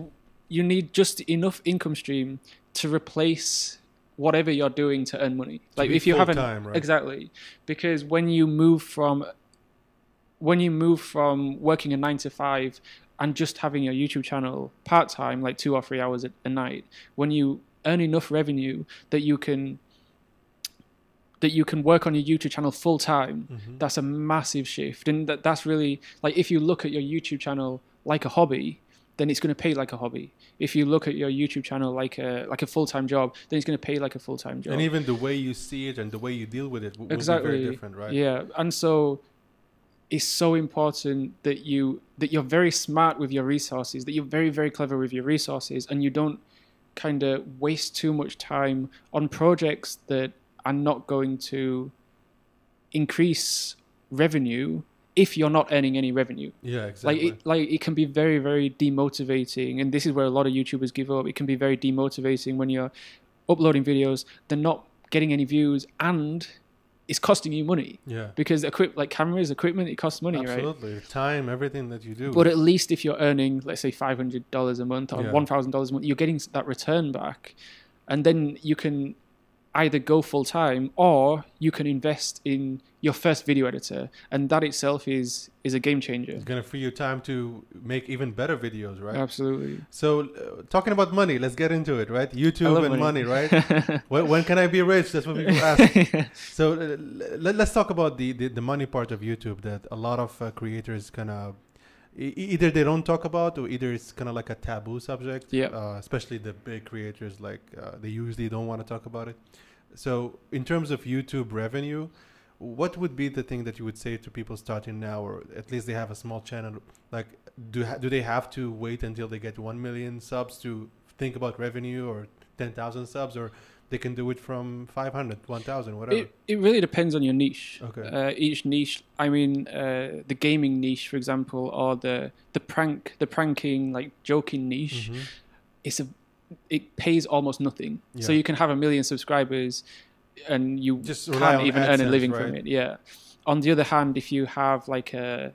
you need just enough income stream to replace whatever you're doing to earn money like if you haven't right? exactly because when you move from when you move from working a 9 to 5 and just having your YouTube channel part time, like two or three hours a, a night, when you earn enough revenue that you can that you can work on your YouTube channel full time, Mhm. that's a massive shift. And that, that's really like if you look at your YouTube channel like a hobby, then it's going to pay like a hobby. If you look at your YouTube channel like a like a full time job, then it's going to pay like a full time job. And even the way you see it and the way you deal with it will exactly be very different, right? yeah and so it's so important that you that you're very smart with your resources that you're very very clever with your resources and you don't kind of waste too much time on projects that are not going to increase revenue if you're not earning any revenue Yeah, exactly. like it, like it can be very very demotivating and this is where a lot of youtubers give up it can be very demotivating when you're uploading videos they're not getting any views and it's costing you money yeah, because equip like cameras equipment it costs money right absolutely. Time, everything that you do. but at least if you're earning let's say $500 a month or Yeah. $1000 a month you're getting that return back and then you can either go full time or you can invest in your first video editor and that itself is is a game changer it's gonna free you time to make even better videos, right? absolutely So, uh, talking about money, let's get into it, right? YouTube and money, money. right? <laughs> when, when can I be rich? That's what people ask. <laughs> so, uh, let, us talk about the, the, the money part of YouTube that a lot of uh, creators kind of either they don't talk about or either it's kind of like a taboo subject. Yeah. Uh, especially the big creators, like uh, they usually don't want to talk about it. So, in terms of YouTube revenue, what would be the thing that you would say to people starting now, or at least they have a small channel? Like, do ha- do they have to wait until they get one million subs to think about revenue, or ten thousand subs, or they can do it from 500, 1000, whatever? It, it really depends on your niche. Okay. Uh, each niche, I mean, uh, the gaming niche, for example, or the the prank, the pranking, like joking niche, Mhm. it's a it pays almost nothing. Yeah. So you can have a million subscribers, and you Just can't even earn a AdSense, living from it. Yeah. On the other hand, if you have like a,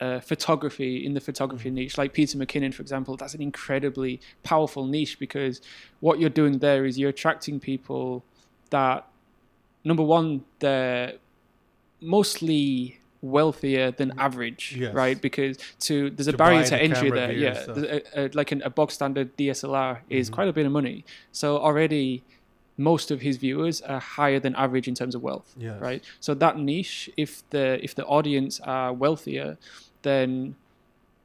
a photography in the photography Mhm. niche, like Peter McKinnon, for example, that's an incredibly powerful niche because what you're doing there is you're attracting people that, number one, they're mostly wealthier than average, Yes. right? Because to there's a To barrier to entry there. gear, Yeah, so- a, a, like an, a box standard DSLR is Mhm. quite a bit of money. So already, most of his viewers are higher than average in terms of wealth Yes. right so that niche if the if the audience are wealthier then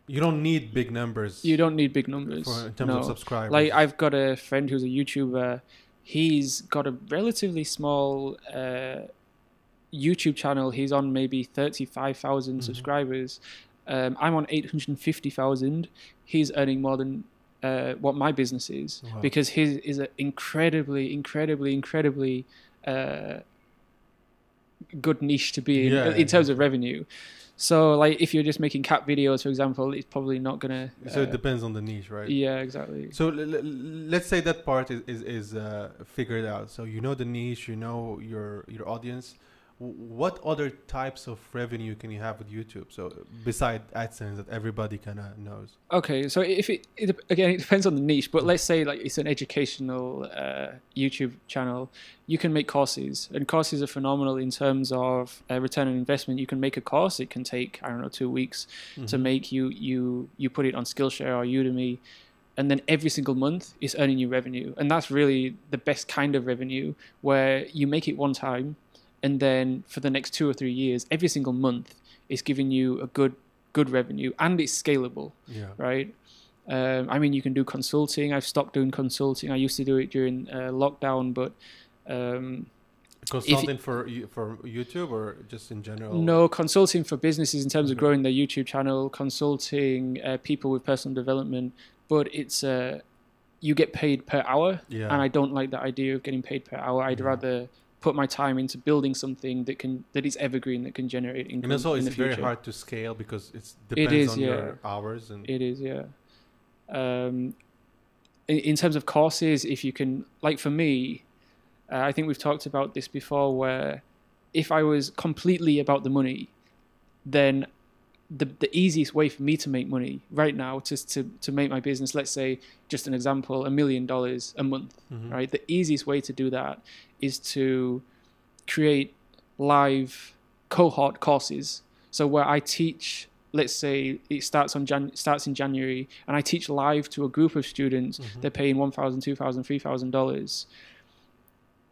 You don't need big numbers. you don't need big numbers for, in terms no. of subscribers. like i've got a friend who's a youtuber he's got a relatively small uh, youtube channel he's on maybe 35000 Mhm. subscribers um, i'm on 850000 he's earning more than uh, what my business is Wow. because his is an incredibly incredibly incredibly uh, good niche to be in Yeah, in terms of revenue so like if you're just making cat videos for example it's probably not gonna so it uh, depends on the niche, right? yeah exactly So l- l- let's say that part is is, is uh, figured out. So you know the niche, you know your your audience. What other types of revenue can you have with YouTube? So beside AdSense that everybody kind of knows. Okay, so if it, it, again it depends on the niche, but let's say like it's an educational uh, YouTube channel, you can make courses, and courses are phenomenal in terms of uh, return on investment. You can make a course; it can take I don't know two weeks mm-hmm. to make. You you you put it on Skillshare or Udemy, and then every single month is earning you revenue, and that's really the best kind of revenue where you make it one time and then for the next two or three years, every single month, it's giving you a good good revenue and it's scalable. Yeah. Right. Um, I mean, you can do consulting. I've stopped doing consulting. I used to do it during uh, lockdown, but um, consulting for for YouTube or just in general. No, consulting for businesses in terms of mm-hmm. growing their YouTube channel, consulting uh, people with personal development. But it's uh, you get paid per hour, yeah. and I don't like the idea of getting paid per hour. I'd yeah. rather put my time into building something that can that is evergreen that can generate income. And also, it's very hard to scale because it depends it is, on yeah. your hours and it is yeah. Um, in, in, terms of courses, if you can, like for me, uh, I think we've talked about this before, where if I was completely about the money, then the the easiest way for me to make money right now to to to make my business let's say just an example a million dollars a month mm-hmm. right the easiest way to do that is to create live cohort courses so where I teach let's say it starts on Jan- starts in January and I teach live to a group of students mm-hmm. they're paying 1000 2000 3000 dollars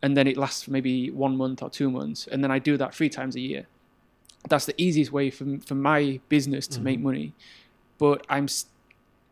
and then it lasts for maybe one month or two months and then I do that three times a year that's the easiest way for for my business to mm-hmm. make money. But I'm,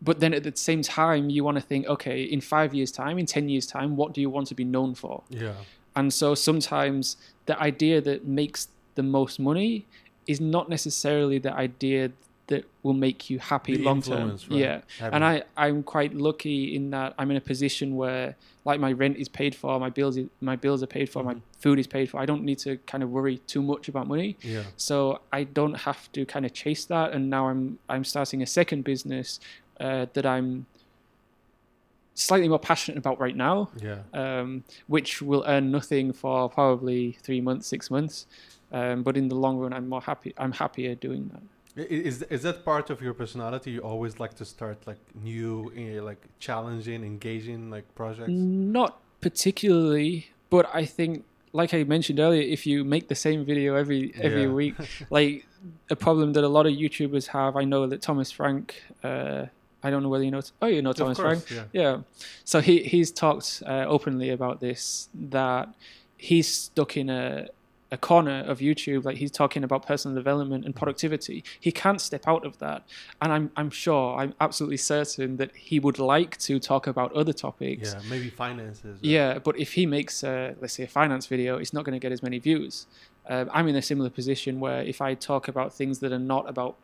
but then at the same time, you want to think, okay, in five years' time, in ten years' time, what do you want to be known for? Yeah. And so sometimes the idea that makes the most money is not necessarily the idea that will make you happy long term. Right? Yeah. Having and I, I'm quite lucky in that I'm in a position where like my rent is paid for, my bills my bills are paid for, mm-hmm. my food is paid for. I don't need to kind of worry too much about money. Yeah. So I don't have to kind of chase that. And now I'm I'm starting a second business uh, that I'm slightly more passionate about right now. Yeah. Um, which will earn nothing for probably three months, six months. Um, but in the long run, I'm more happy. I'm happier doing that. Is is that part of your personality? You always like to start like new, eh, like challenging, engaging like projects. Not particularly, but I think, like I mentioned earlier, if you make the same video every every yeah. week, <laughs> like a problem that a lot of YouTubers have. I know that Thomas Frank. Uh, I don't know whether you know. Oh, you know Thomas course, Frank. Yeah. yeah. So he he's talked uh, openly about this that he's stuck in a a corner of YouTube, like he's talking about personal development and productivity. He can't step out of that. And I'm I'm sure, I'm absolutely certain that he would like to talk about other topics. Yeah, maybe finances. Right? Yeah, but if he makes, a, let's say, a finance video, it's not going to get as many views. Uh, I'm in a similar position where if I talk about things that are not about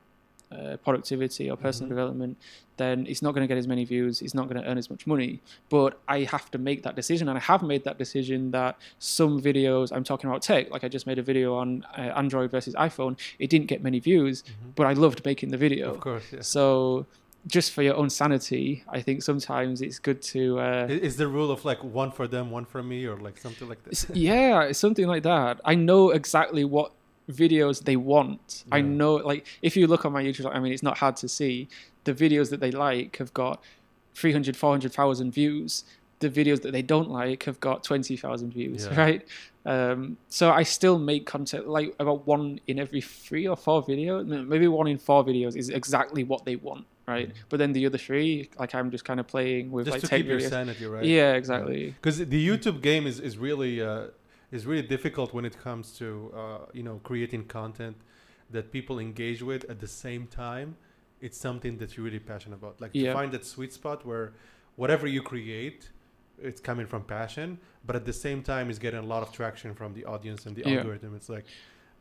uh, productivity or personal mm-hmm. development, then it's not going to get as many views. It's not going to earn as much money. But I have to make that decision, and I have made that decision that some videos I'm talking about tech, like I just made a video on uh, Android versus iPhone. It didn't get many views, mm-hmm. but I loved making the video. Of course, yeah. So just for your own sanity, I think sometimes it's good to. Uh, is the rule of like one for them, one for me, or like something like this? yeah, something like that. I know exactly what videos they want. Yeah. I know, like, if you look on my YouTube, I mean, it's not hard to see. The videos that they like have got 300, 400,000 views. The videos that they don't like have got 20,000 views, yeah. right? Um, so I still make content, like, about one in every three or four videos. Maybe one in four videos is exactly what they want, right? Mm. But then the other three, like, I'm just kind of playing with, just like, to keep your sanity, right? Yeah, exactly. Because the YouTube game is, is really. Uh, is really difficult when it comes to uh, you know creating content that people engage with at the same time. It's something that you're really passionate about. Like yeah. to find that sweet spot where whatever you create, it's coming from passion, but at the same time, it's getting a lot of traction from the audience and the yeah. algorithm. It's like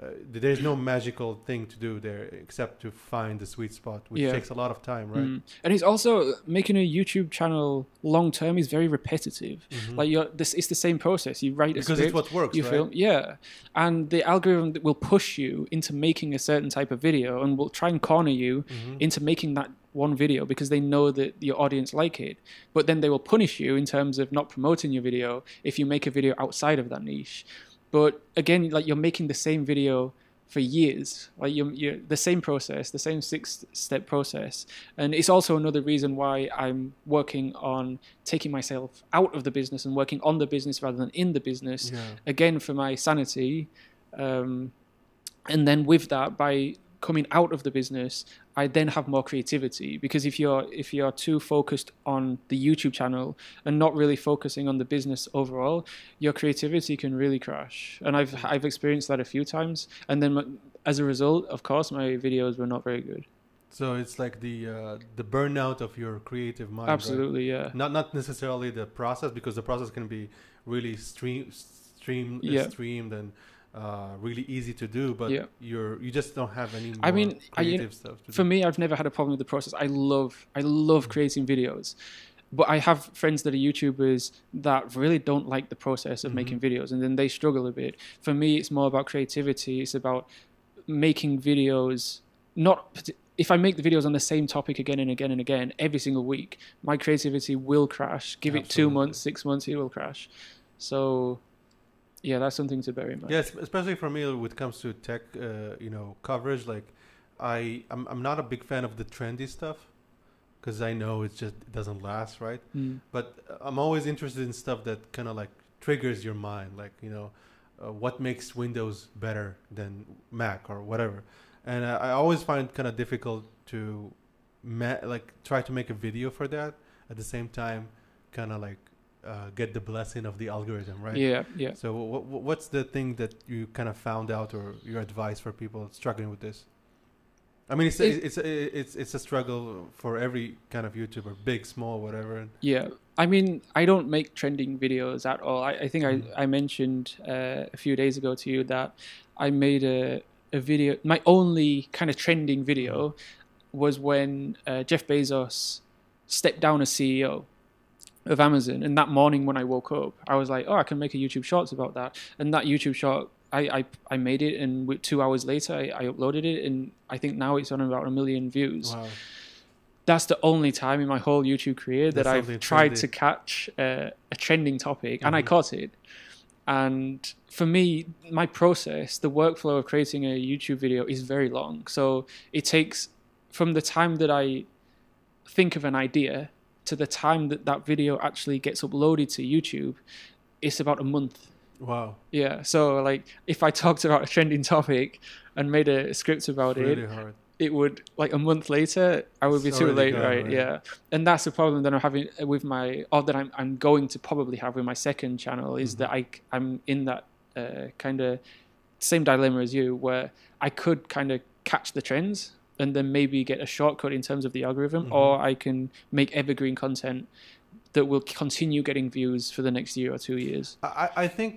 uh, there's no magical thing to do there except to find the sweet spot, which yeah. takes a lot of time, right? Mm. And he's also making a YouTube channel long term is very repetitive. Mm-hmm. Like you're this, it's the same process. You write because script, it's what works. You right? film, yeah, and the algorithm will push you into making a certain type of video, and will try and corner you mm-hmm. into making that one video because they know that your audience like it. But then they will punish you in terms of not promoting your video if you make a video outside of that niche. But again, like you're making the same video for years. Like you're, you're the same process, the same six step process. And it's also another reason why I'm working on taking myself out of the business and working on the business rather than in the business. Yeah. Again, for my sanity. Um, and then with that, by coming out of the business, I then have more creativity because if you're if you're too focused on the YouTube channel and not really focusing on the business overall, your creativity can really crash. And I've I've experienced that a few times. And then as a result, of course, my videos were not very good. So it's like the uh, the burnout of your creative mind. Absolutely, right? yeah. Not not necessarily the process because the process can be really stream stream Yeah. streamed and uh, really easy to do, but Yeah. you're you just don't have any. I mean, I- you creative stuff. To For do. me, I've never had a problem with the process. I love I love creating videos. But I have friends that are YouTubers that really don't like the process of Mhm. making videos and then they struggle a bit. For me, it's more about creativity. It's about making videos not if I make the videos on the same topic again and again and again every single week, my creativity will crash. Give it two months, six months, it will crash. So, yeah, that's something to bear in mind. Yes, especially for me when it comes to tech, uh, you know, coverage. Like, I I'm I'm not a big fan of the trendy stuff because I know it just it doesn't last, right? Mm. But I'm always interested in stuff that kind of like triggers your mind, like you know, uh, what makes Windows better than Mac or whatever. And I, I always find kind of difficult to, ma- like, try to make a video for that at the same time, kind of like uh, get the blessing of the algorithm, right? Yeah, yeah. So what, what's the thing that you kind of found out, or your advice for people struggling with this? I mean, it's a, it's a, it's it's a struggle for every kind of YouTuber, big, small, whatever. Yeah, I mean, I don't make trending videos at all. I, I think Mm. I, I mentioned uh, a few days ago to you that I made a, a video. My only kind of trending video was when uh, Jeff Bezos stepped down as CEO of Amazon. And that morning when I woke up, I was like, oh, I can make a YouTube Shorts about that. And that YouTube short, I, I, I made it, and two hours later, I, I uploaded it, and I think now it's on about a million views wow, that's the only time in my whole YouTube career that That's I've tried trendy. to catch uh, a trending topic, and I Mhm. caught it. And for me, my process, the workflow of creating a YouTube video is very long. So it takes from the time that I think of an idea to the time that that video actually gets uploaded to YouTube, it's about a month. wow, Yeah. So like, if I talked about a trending topic and made a script about it's it, hard. it would like a month later I would be It's too late, gone, right? right? Yeah, and that's the problem that I'm having with my, or that I'm I'm going to probably have with my second channel is Mhm. that I I'm in that uh, kind of same dilemma as you, where I could kind of catch the trends and then maybe get a shortcut in terms of the algorithm, Mhm. or I can make evergreen content that will continue getting views for the next year or two years. I, I think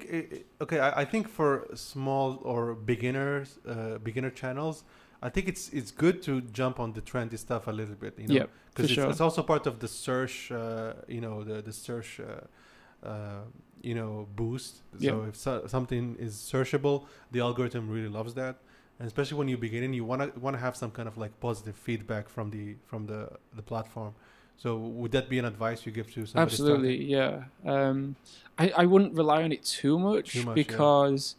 okay. I, I think for small or beginners, uh, beginner channels, I think it's it's good to jump on the trendy stuff a little bit. You know, Yep, because it's, sure. it's also part of the search. Uh, you know, the the search. Uh, uh, you know, boost. So if so, something is searchable, the algorithm really loves that. And especially when you're beginning, you wanna wanna have some kind of like positive feedback from the from the the platform. So would that be an advice you give to somebody? starting? Absolutely, yeah. Um, I, I wouldn't rely on it too much, Too much, yeah. because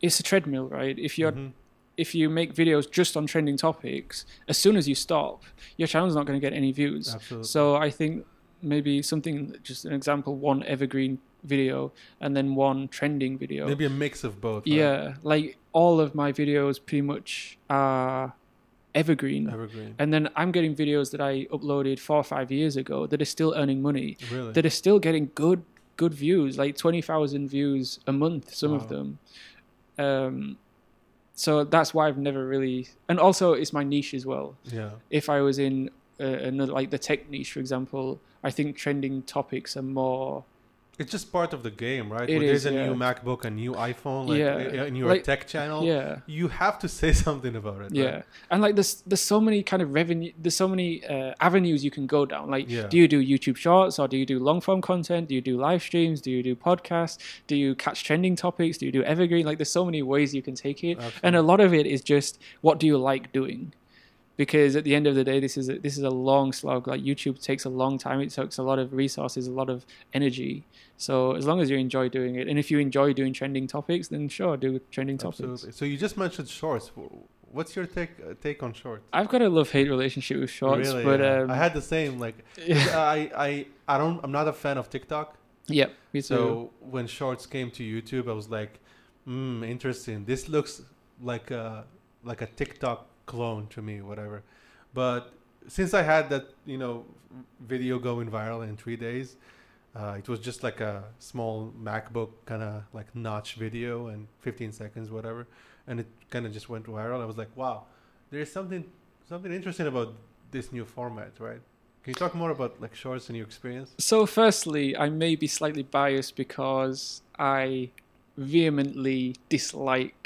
it's a treadmill, right? If you're Mhm. if you make videos just on trending topics, as soon as you stop, your channel's not going to get any views. Absolutely. So I think maybe something, just an example, one evergreen video and then one trending video. Maybe a mix of both. right? Yeah, like all of my videos pretty much are evergreen. Evergreen. And then I'm getting videos that I uploaded four or five years ago that are still earning money Really? that are still getting good good views, like twenty thousand views a month. Some of them. Um, so that's why I've never really, and also it's my niche as well. yeah. If I was in uh, another, like the tech niche, for example, I think trending topics are more. It's just part of the game, right? It when is, there's a yeah. new MacBook, a new iPhone, like Yeah. in your Like- tech channel, Yeah, you have to say <laughs> something about it. yeah, right? and like there's there's so many kind of revenue, there's so many uh, avenues you can go down. Like, Yeah. do you do YouTube Shorts or do you do long form content? Do you do live streams? Do you do podcasts? Do you catch trending topics? Do you do evergreen? Like, there's so many ways you can take it. and a lot of it is just what do you like doing because at the end of the day, this is a, this is a long slog. Like YouTube takes a long time. It takes a lot of resources, a lot of energy. So as long as you enjoy doing it, and if you enjoy doing trending topics, then sure, do trending topics. Absolutely. So you just mentioned shorts. What's your take uh, take on shorts? I've got a love hate relationship with shorts, really, but yeah. um, I had the same. Like, <laughs> I I I don't. I'm not a fan of TikTok. Yep, me too. So when shorts came to YouTube, I was like, hmm, interesting. This looks like a like a TikTok clone to me, whatever. But since I had that, you know, video going viral in three days, uh, it was just like a small MacBook kind of like notch video and 15 seconds, whatever, and it kind of just went viral. I was like, wow, there's something something interesting about this new format, right? Can you talk more about like shorts and your experience? So, firstly, I may be slightly biased because I vehemently dislike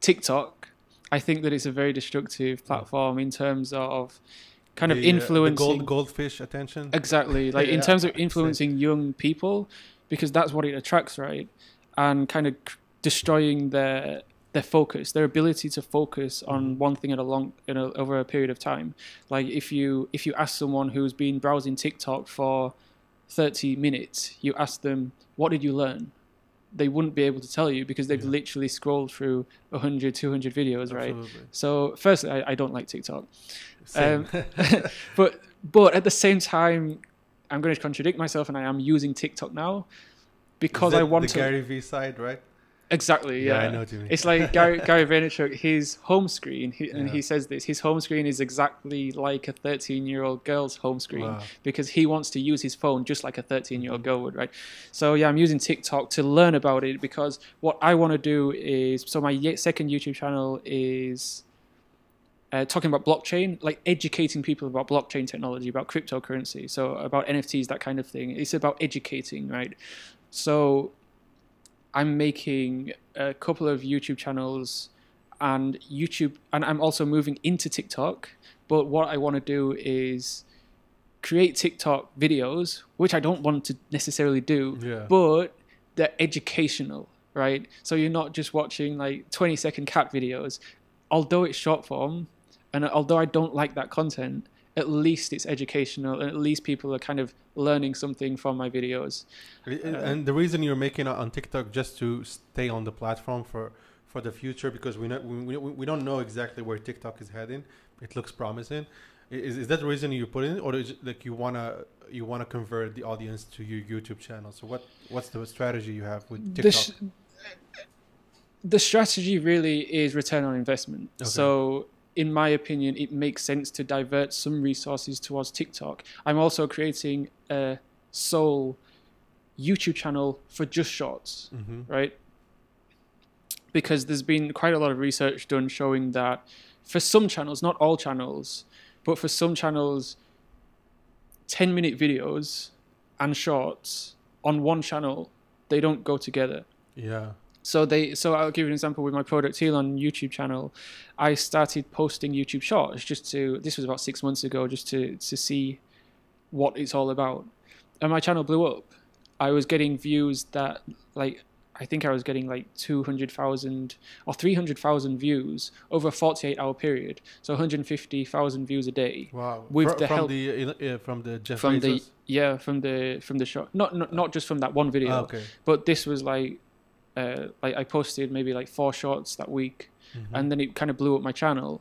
TikTok I think that it's a very destructive platform in terms of kind the, of influencing uh, gold, goldfish attention. Exactly, <laughs> like yeah, in terms of influencing young people, because that's what it attracts, right? And kind of destroying their their focus, their ability to focus on hmm. one thing at a long, you know, over a period of time. Like if you if you ask someone who's been browsing TikTok for 30 minutes, you ask them, "What did you learn?" They wouldn't be able to tell you because they've yeah. literally scrolled through 100 200 videos right? So firstly I, I, don't like tiktok. Um, <laughs> but but at the same time i'm going to contradict myself and i am using tiktok now because i want the to gary vee side right Exactly. Yeah, yeah. I know what you mean. It's like Gary, <laughs> Gary Vaynerchuk. His home screen, he, yeah. and he says this. His home screen is exactly like a 13-year-old girl's home screen wow. because he wants to use his phone just like a 13-year-old mm-hmm. girl would, right? So yeah, I'm using TikTok to learn about it because what I want to do is so my second YouTube channel is. Uh, talking about blockchain, like educating people about blockchain technology, about cryptocurrency, so about NFTs, that kind of thing. It's about educating, right? So I'm making a couple of YouTube channels and YouTube, and I'm also moving into TikTok. But what I want to do is create TikTok videos, which I don't want to necessarily do, yeah. but they're educational, right? So you're not just watching like 20 second cat videos. Although it's short form, and although I don't like that content, at least it's educational and at least people are kind of learning something from my videos. Uh, and the reason you're making it on tiktok just to stay on the platform for for the future because we, know, we, we don't know exactly where tiktok is heading. It looks promising. Is, is that the reason you put in or is it like you want to you want to convert the audience to your youtube channel? So what what's the strategy you have with tiktok? the, the strategy really is return on investment. Okay. so in my opinion, it makes sense to divert some resources towards TikTok. I'm also creating a sole YouTube channel for just shorts, mm-hmm. right? Because there's been quite a lot of research done showing that for some channels, not all channels, but for some channels, 10 minute videos and shorts on one channel, they don't go together. Yeah. So they so I'll give you an example with my project Elon YouTube channel. I started posting YouTube shorts just to this was about six months ago just to to see what it's all about. And my channel blew up. I was getting views that like I think I was getting like 200,000 or 300,000 views over a 48 hour period. So 150,000 views a day. Wow. With Fr- the from help the uh, from the Jeff from the yeah, from the from the show. Not not, not just from that one video. Oh, okay. But this was like uh, like I posted maybe like four shorts that week, mm-hmm. and then it kind of blew up my channel.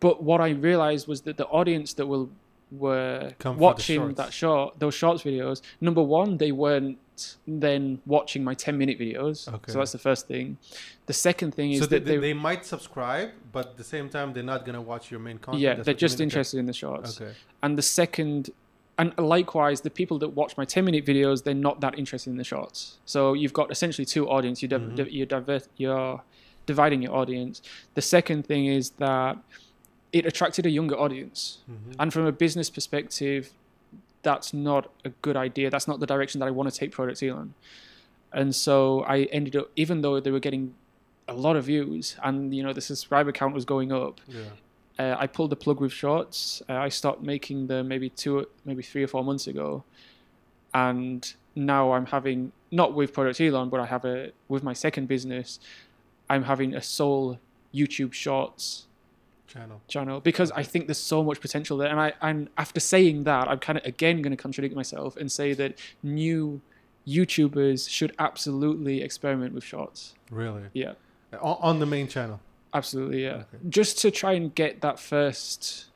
But what I realized was that the audience that will were Come watching that short, those shorts videos. Number one, they weren't then watching my 10 minute videos. Okay. So that's the first thing. The second thing is so that they, they, they, might subscribe, but at the same time, they're not going to watch your main content. Yeah, they're just interested in the shorts. Okay. And the second and likewise, the people that watch my 10 minute videos, they're not that interested in the shorts. So you've got essentially two audience. You mm-hmm. you're, divert, you're dividing your audience. The second thing is that it attracted a younger audience. Mm-hmm. And from a business perspective, that's not a good idea. That's not the direction that I want to take Project Elon. And so I ended up, even though they were getting a lot of views and you know the subscriber count was going up, yeah uh, I pulled the plug with shorts. Uh, I stopped making them maybe two, maybe three or four months ago, and now I'm having not with Project Elon, but I have a with my second business. I'm having a sole YouTube Shorts channel. channel because I think there's so much potential there. And I and after saying that, I'm kind of again going to contradict myself and say that new YouTubers should absolutely experiment with shorts. Really? Yeah, On, on the main channel. Absolutely. Yeah, Okay. just to try and get that first.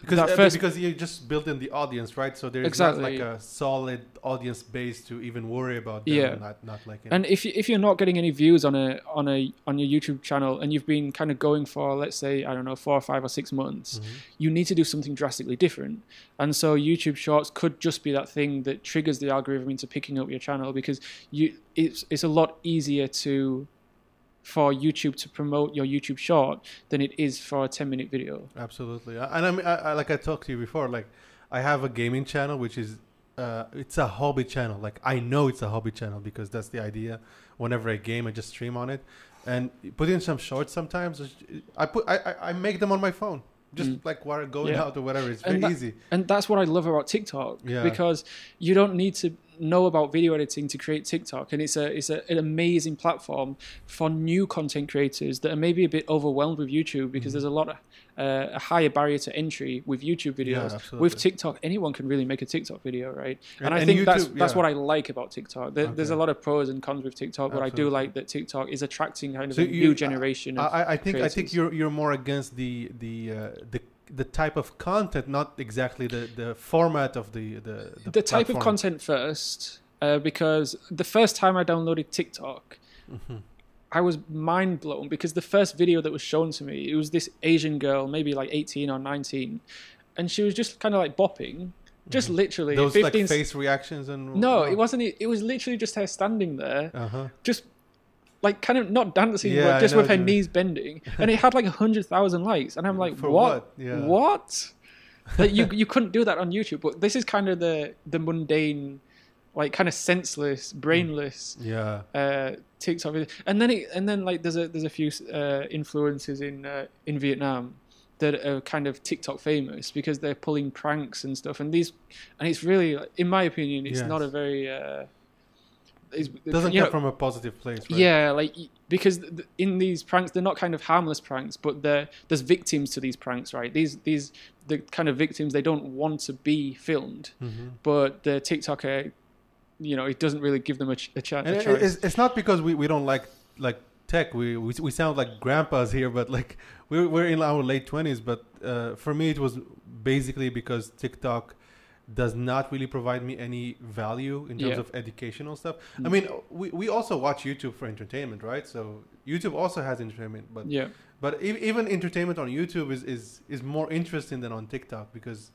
Because that uh, first- because you just built in the audience, right? So there's Exactly. not like a solid audience base to even worry about them. Yeah. Not not like in, And if you, if you're not getting any views on a on a on your YouTube channel and you've been kind of going for let's say I don't know four or five or six months, Mhm. you need to do something drastically different. And so YouTube Shorts could just be that thing that triggers the algorithm into picking up your channel because you it's it's a lot easier to for YouTube to promote your YouTube short than it is for a 10 minute video. Absolutely, and I mean, I, I, like I talked to you before, like I have a gaming channel, which is uh, it's a hobby channel. Like I know it's a hobby channel because that's the idea. Whenever I game, I just stream on it, and put in some shorts. Sometimes I put I, I make them on my phone, just Mm. like while going Yeah. out or whatever. It's very that- easy. And that's what I love about TikTok Yeah. because you don't need to know about video editing to create TikTok and it's a it's a, an amazing platform for new content creators that are maybe a bit overwhelmed with YouTube because Mhm. there's a lot of uh, a higher barrier to entry with YouTube videos. absolutely. with TikTok, anyone can really make a TikTok video, right? And, And- I think that's YouTube- that's yeah. what I like about TikTok. There, There's a lot of pros and cons with TikTok, but I do like that TikTok is attracting kind of So a you- new generation. I, Of, I- I think I think you're you're more against the the uh, the the type of content, not exactly the, the format of the the the, the type of content first, uh, because the first time I downloaded TikTok, Mhm. I was mind blown because the first video that was shown to me, it was this Asian girl, maybe like 18 or 19, and she was just kind of like bopping, just literally Mm-hmm. Those 15. like face reactions and no, it wasn't. It was literally just her standing there, Uh huh. just like kind of not dancing, Yeah, but just with her knees bending, and it had like a hundred thousand likes, and I'm like, For what? what? Yeah. What? that you <laughs> you couldn't do that on YouTube, but this is kind of the the mundane, like kind of senseless, brainless Yeah. uh, TikTok video. And then it, and then like there's a there's a few uh, influencers in uh, in Vietnam that are kind of TikTok famous because they're pulling pranks and stuff. And these and it's really, in my opinion, it's Yes. not a very. Uh, It doesn't come know, from a positive place, right? yeah, like because th- in these pranks, they're not kind of harmless pranks, but there there's victims to these pranks, right? These these the kind of victims they don't want to be filmed, hmm but the TikToker, you know, it doesn't really give them a, ch- a, chance. And a it, it's, it's not because we, we don't like like tech. We, we we sound like grandpas here, but like we're we're in our late twenties. But uh, for me, it was basically because TikTok does not really provide me any value in terms Yeah. of educational stuff. I Mm. mean, we, we also watch YouTube for entertainment, right? So YouTube also has entertainment, but yeah, but e- even entertainment on YouTube is, is is more interesting than on TikTok because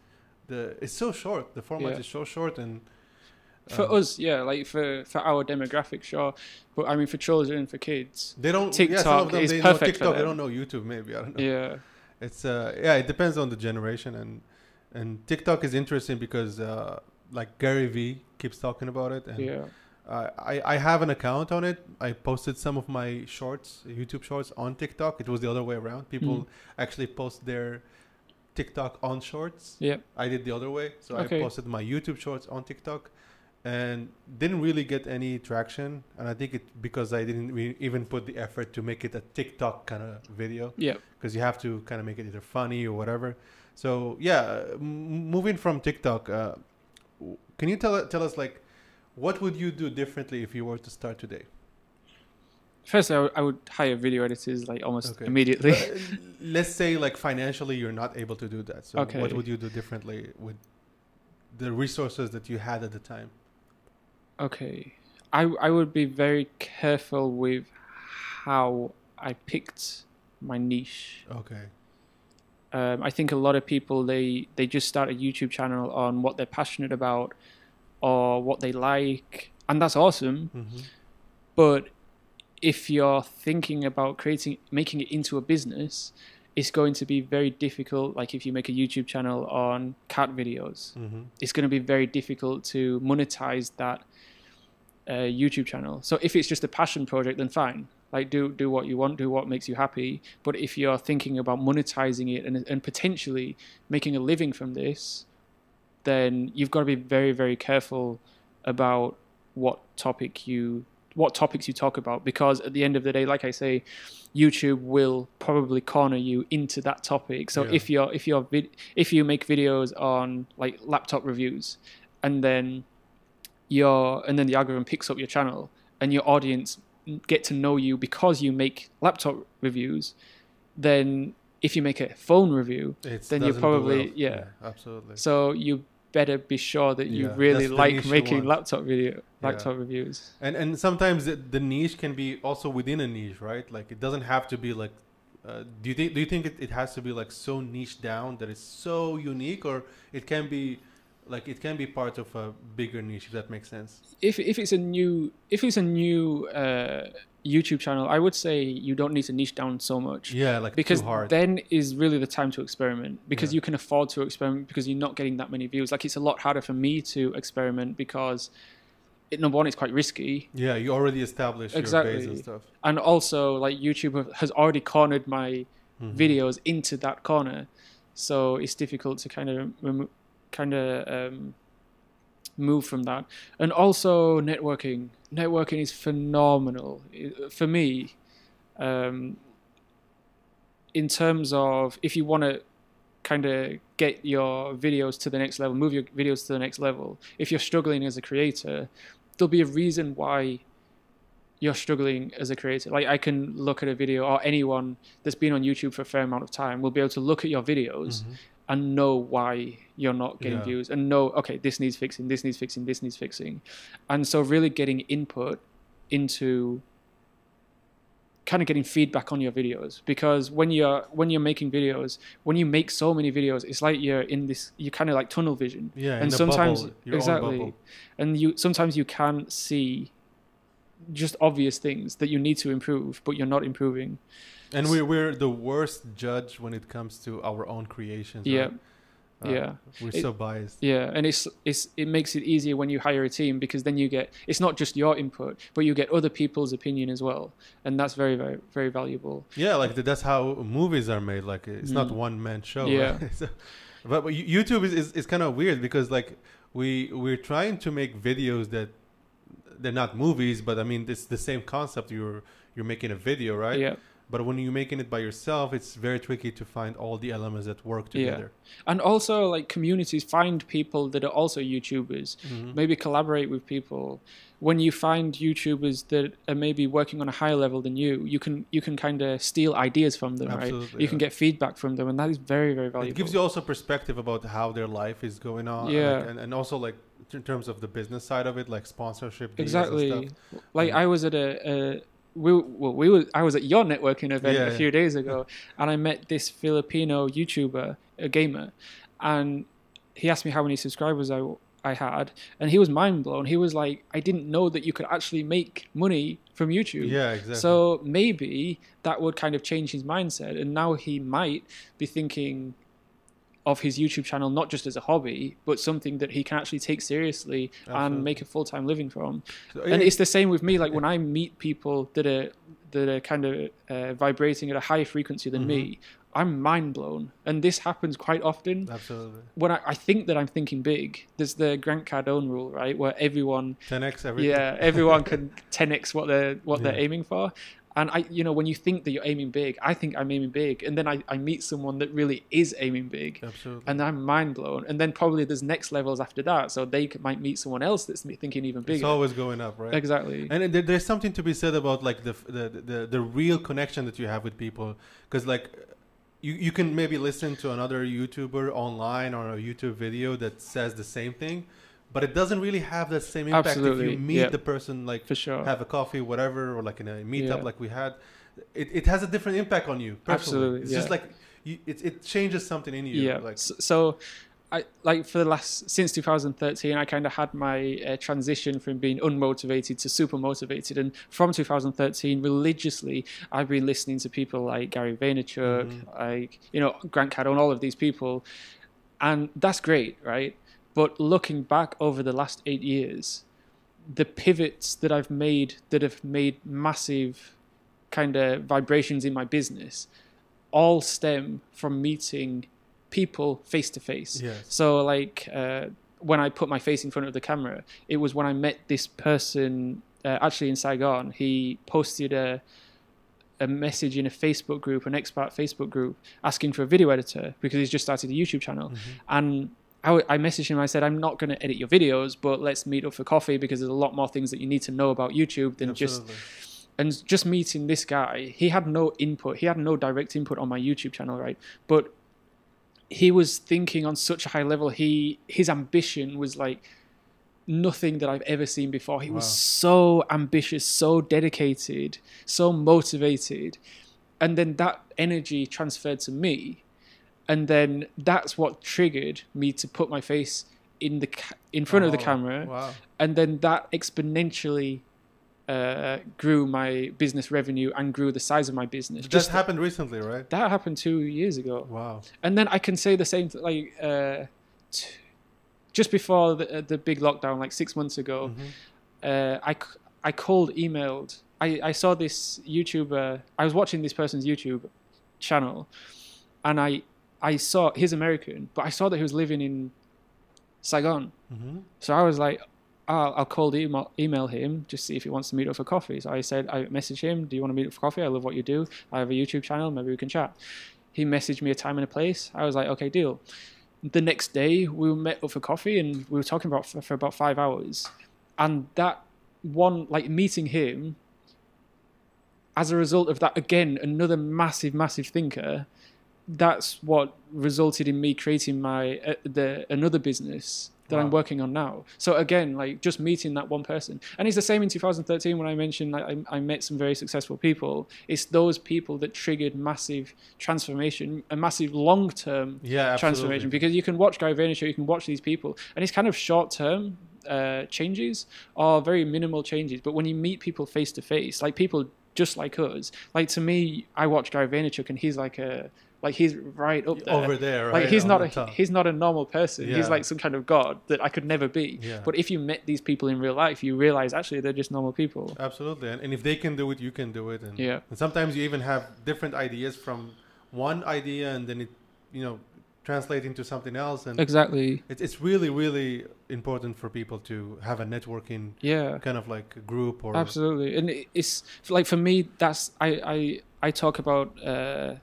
the it's so short. The format Yeah. is so short and for um, us, yeah, like for for our demographic, sure, but I mean for children, for kids, They don't. yeah, TikTok of them, is they perfect know TikTok. They don't know YouTube. Maybe I don't know. yeah, It's uh yeah. It depends on the generation and and TikTok is interesting because uh like Gary Vee keeps talking about it and yeah, uh, I I have an account on it. I posted some of my shorts, YouTube shorts on TikTok. It was the other way around. People Mhm. actually post their TikTok on shorts. yeah, I did the other way. So Okay. I posted my YouTube shorts on TikTok and didn't really get any traction. And I think it because I didn't re- even put the effort to make it a TikTok kind of video yeah. because you have to kind of make it either funny or whatever. So yeah, m- moving from TikTok, uh, can you tell tell us like what would you do differently if you were to start today? First, I would- would hire video editors like almost Okay. immediately. Uh, <laughs> let's say like financially you're not able to do that. So Okay. what would you do differently with the resources that you had at the time? Okay. I I would be very careful with how I picked my niche. Okay. Um, I think a lot of people they they just start a YouTube channel on what they're passionate about or what they like, and that's awesome. hmm But if you're thinking about creating making it into a business, it's going to be very difficult. Like if you make a YouTube channel on cat videos, hmm it's going to be very difficult to monetize that uh, YouTube channel. So if it's just a passion project, then fine. Like do do what you want, do what makes you happy. But if you're thinking about monetizing it and and potentially making a living from this, then you've got to be very very careful about what topic you what topics you talk about because at the end of the day like i say youtube will probably corner you into that topic so Yeah. if you're if you're if you make videos on like laptop reviews and then your and then the algorithm picks up your channel and your audience get to know you because you make laptop reviews then if you make a phone review It's then you doesn't probably- well. yeah. absolutely. so you better be sure that you Yeah, really like making laptop video Yeah. laptop reviews And and sometimes the, the niche can be also within a niche, right? Like it doesn't have to be like. Uh, do you think do you think it, it has to be like so niche down that it's so unique, or it can be like it can be part of a bigger niche if that makes sense? if if it's a new if it's a new uh, YouTube channel, I would say you don't need to niche down so much Yeah, like because too hard. then is really the time to experiment because Yeah. you can afford to experiment because you're not getting that many views. Like it's a lot harder for me to experiment because it, number one, it's quite risky, yeah, you already established your base Exactly. and stuff. and also like YouTube has already cornered my Mhm. videos into that corner, so it's difficult to kind of remo- kind of um, move from that. And also networking. Networking is phenomenal for me. Um, in terms of if you want to kind of get your videos to the next level, move your videos to the next level. If you're struggling as a creator, there'll be a reason why you're struggling as a creator. Like I can look at a video or anyone that's been on YouTube for a fair amount of time will be able to look at your videos Mhm. And know why you're not getting Yeah. views and know okay this needs fixing this needs fixing this needs fixing and so really getting input into kind of getting feedback on your videos because when you're when you're making videos when you make so many videos it's like you're in this you kind of like tunnel vision Yeah, and sometimes bubble, exactly bubble. and you sometimes you can't see just obvious things that you need to improve but you're not improving And we're we're the worst judge when it comes to our own creations. Yeah. right? Uh, Yeah. we're It- so biased. Yeah, and it's it's it makes it easier when you hire a team because then you get it's not just your input, but you get other people's opinion as well, and that's very very very valuable. Yeah, like that's how movies are made. Like it's not Mm. one man show. Yeah. right? <laughs> So- but, but YouTube is, is, is kind of weird because like we we're trying to make videos that they're not movies, but I mean it's the same concept. You're you're making a video, right? Yeah, But when you're making it by yourself, it's very tricky to find all the elements that work together. Yeah. and also like communities find people that are also YouTubers. Mhm. Maybe collaborate with people. When you find YouTubers that are maybe working on a higher level than you, you can you can kind of steal ideas from them, right? Absolutely, You can get feedback from them, and that is very very valuable. It gives you also perspective about how their life is going on. Yeah. like, and, and also like in terms of the business side of it, like sponsorship. deals and exactly stuff. like Yeah. i was at a, a we well we were i was at your networking event Yeah, a yeah. few days ago and i met this filipino youtuber a gamer and he asked me how many subscribers i i had and he was mind blown he was like i didn't know that you could actually make money from youtube Yeah, exactly. so maybe that would kind of change his mindset and now he might be thinking of his YouTube channel not just as a hobby, but something that he can actually take seriously Absolutely. and make a full time living from So and it- it's the same with me like when i meet people that are that are kind of uh, vibrating at a higher frequency than me Mm-hmm. I'm mind blown and this happens quite often. Absolutely. When I, I think that i'm thinking big there's the grant cardone rule right? Where everyone 10x everything. yeah everyone <laughs> can 10x what they're what they're aiming for. And i you know when you think that you're aiming big i think i'm aiming big. And then i, I meet someone that really is aiming big. Absolutely. and i'm mind blown and then probably there's next levels after that. So they might meet someone else that's thinking even bigger. it's always going up, right? exactly. And there's something to be said about like the the the, the real connection that you have with people, because like you you can maybe listen to another YouTuber online or a YouTube video that says the same thing, but it doesn't really have that same impact Absolutely. if you meet yeah. the person like for sure have a coffee, whatever, or like in a meetup Yeah. like we had. It, it has a different impact on you. Personally. Absolutely, it's yeah. just like you, it it changes something in you. yeah like S- so I like for the last since 2013 I kind of had my uh, transition from being unmotivated to super motivated and from 2013 religiously I've been listening to people like Gary Vaynerchuk Mhm. like you know Grant Cardone all of these people. And that's great right? But looking back over the last 8 years the pivots that I've made that have made massive kind of vibrations in my business all stem from meeting people face to face. So like uh, when I put my face in front of the camera, it was when I met this person uh, actually in Saigon, he posted a a message in a Facebook group, an expat Facebook group, asking for a video editor because he's just started a YouTube channel. Mm-hmm. And I, I messaged him. I said, "I'm not going to edit your videos, but let's meet up for coffee because there's a lot more things that you need to know about YouTube than Absolutely. just." And just meeting this guy, he had no input. He had no direct input on my YouTube channel, right? But he was thinking on such a high level. He his ambition was like nothing that I've ever seen before. He wow. was so ambitious, so dedicated, so motivated. And then that energy transferred to me. And then that's what triggered me to put my face in the ca- in front oh, of the oh, camera. Wow. And then that exponentially uh, grew my business revenue and grew the size of my business. That Just happened recently, right? That happened two years ago. Wow. And then I can say the same, th- like, uh, t- just before the, uh, the big lockdown, like six months ago, mm-hmm. uh, I, I called, emailed. I, I saw this YouTuber. I was watching this person's YouTube channel, and I I saw he's American, but I saw that he was living in Saigon. Mm-hmm. So I was like, I'll, I'll call email, email him just see if he wants to meet up for coffee. So I said, I messaged him, do you want to meet up for coffee? I love what you do. I have a YouTube channel. Maybe we can chat. He messaged me a time and a place. I was like, okay, deal the next day we met up for coffee and we were talking about for, for about five hours and that one like meeting him as a result of that again another massive massive thinker that's what resulted in me creating my uh, the another business that wow. I'm working on now. So again, like just meeting that one person, and it's the same in 2013 when I mentioned like, I, I met some very successful people. It's those people that triggered massive transformation, a massive long-term yeah, transformation. Because you can watch Gary Vaynerchuk, you can watch these people, and it's kind of short-term uh, changes are very minimal changes. But when you meet people face to face, like people just like us, like to me, I watch Gary Vaynerchuk, and he's like a like he's right up there. Over there, right? Like he's not a top. he's not a normal person. Yeah. He's like some kind of god that I could never be. Yeah. But if you met these people in real life, you realize actually they're just normal people. Absolutely, and, and if they can do it, you can do it. And, yeah. And sometimes you even have different ideas from one idea, and then it, you know, translate into something else. And exactly, it's it's really really important for people to have a networking, yeah, kind of like group or absolutely. And it's like for me, that's I I I talk about. Uh,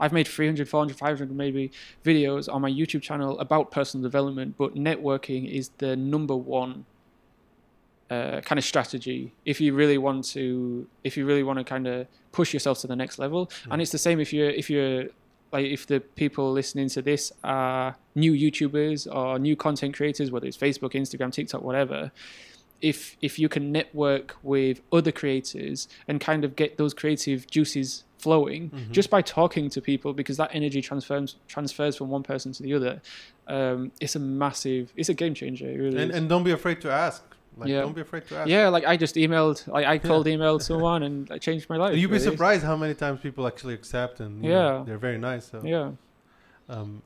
I've made 300, 400, 500 maybe videos on my YouTube channel about personal development, but networking is the number one uh, kind of strategy if you really want to if you really want to kind of push yourself to the next level. Mm. And it's the same if you're if you're like if the people listening to this are new YouTubers or new content creators, whether it's Facebook, Instagram, TikTok, whatever if if you can network with other creators and kind of get those creative juices flowing mm-hmm. just by talking to people because that energy transfers transfers from one person to the other um, it's a massive it's a game changer really and, and don't be afraid to ask like, yeah. don't be afraid to ask. Yeah, like I just emailed, like I called, emailed <laughs> someone, and I changed my life. You'd be really. surprised how many times people actually accept, and yeah, know, they're very nice. So. Yeah. Um,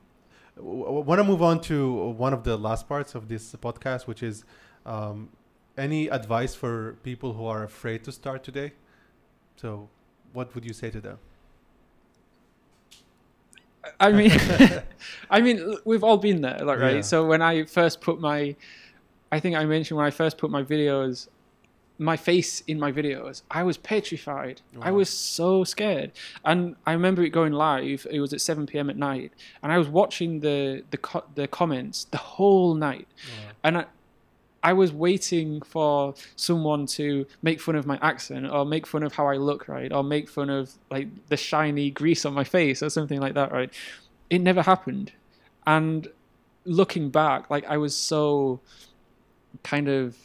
w- want to move on to one of the last parts of this podcast, which is um, any advice for people who are afraid to start today? So, what would you say to them? I mean, <laughs> <laughs> I mean, we've all been there, like right. Yeah. So when I first put my, I think I mentioned when I first put my videos, my face in my videos, I was petrified. Wow. I was so scared, and I remember it going live. It was at 7 p.m. at night, and I was watching the the co- the comments the whole night, wow. and I, I was waiting for someone to make fun of my accent or make fun of how I look, right? Or make fun of like the shiny grease on my face or something like that, right? It never happened. And looking back, like I was so kind of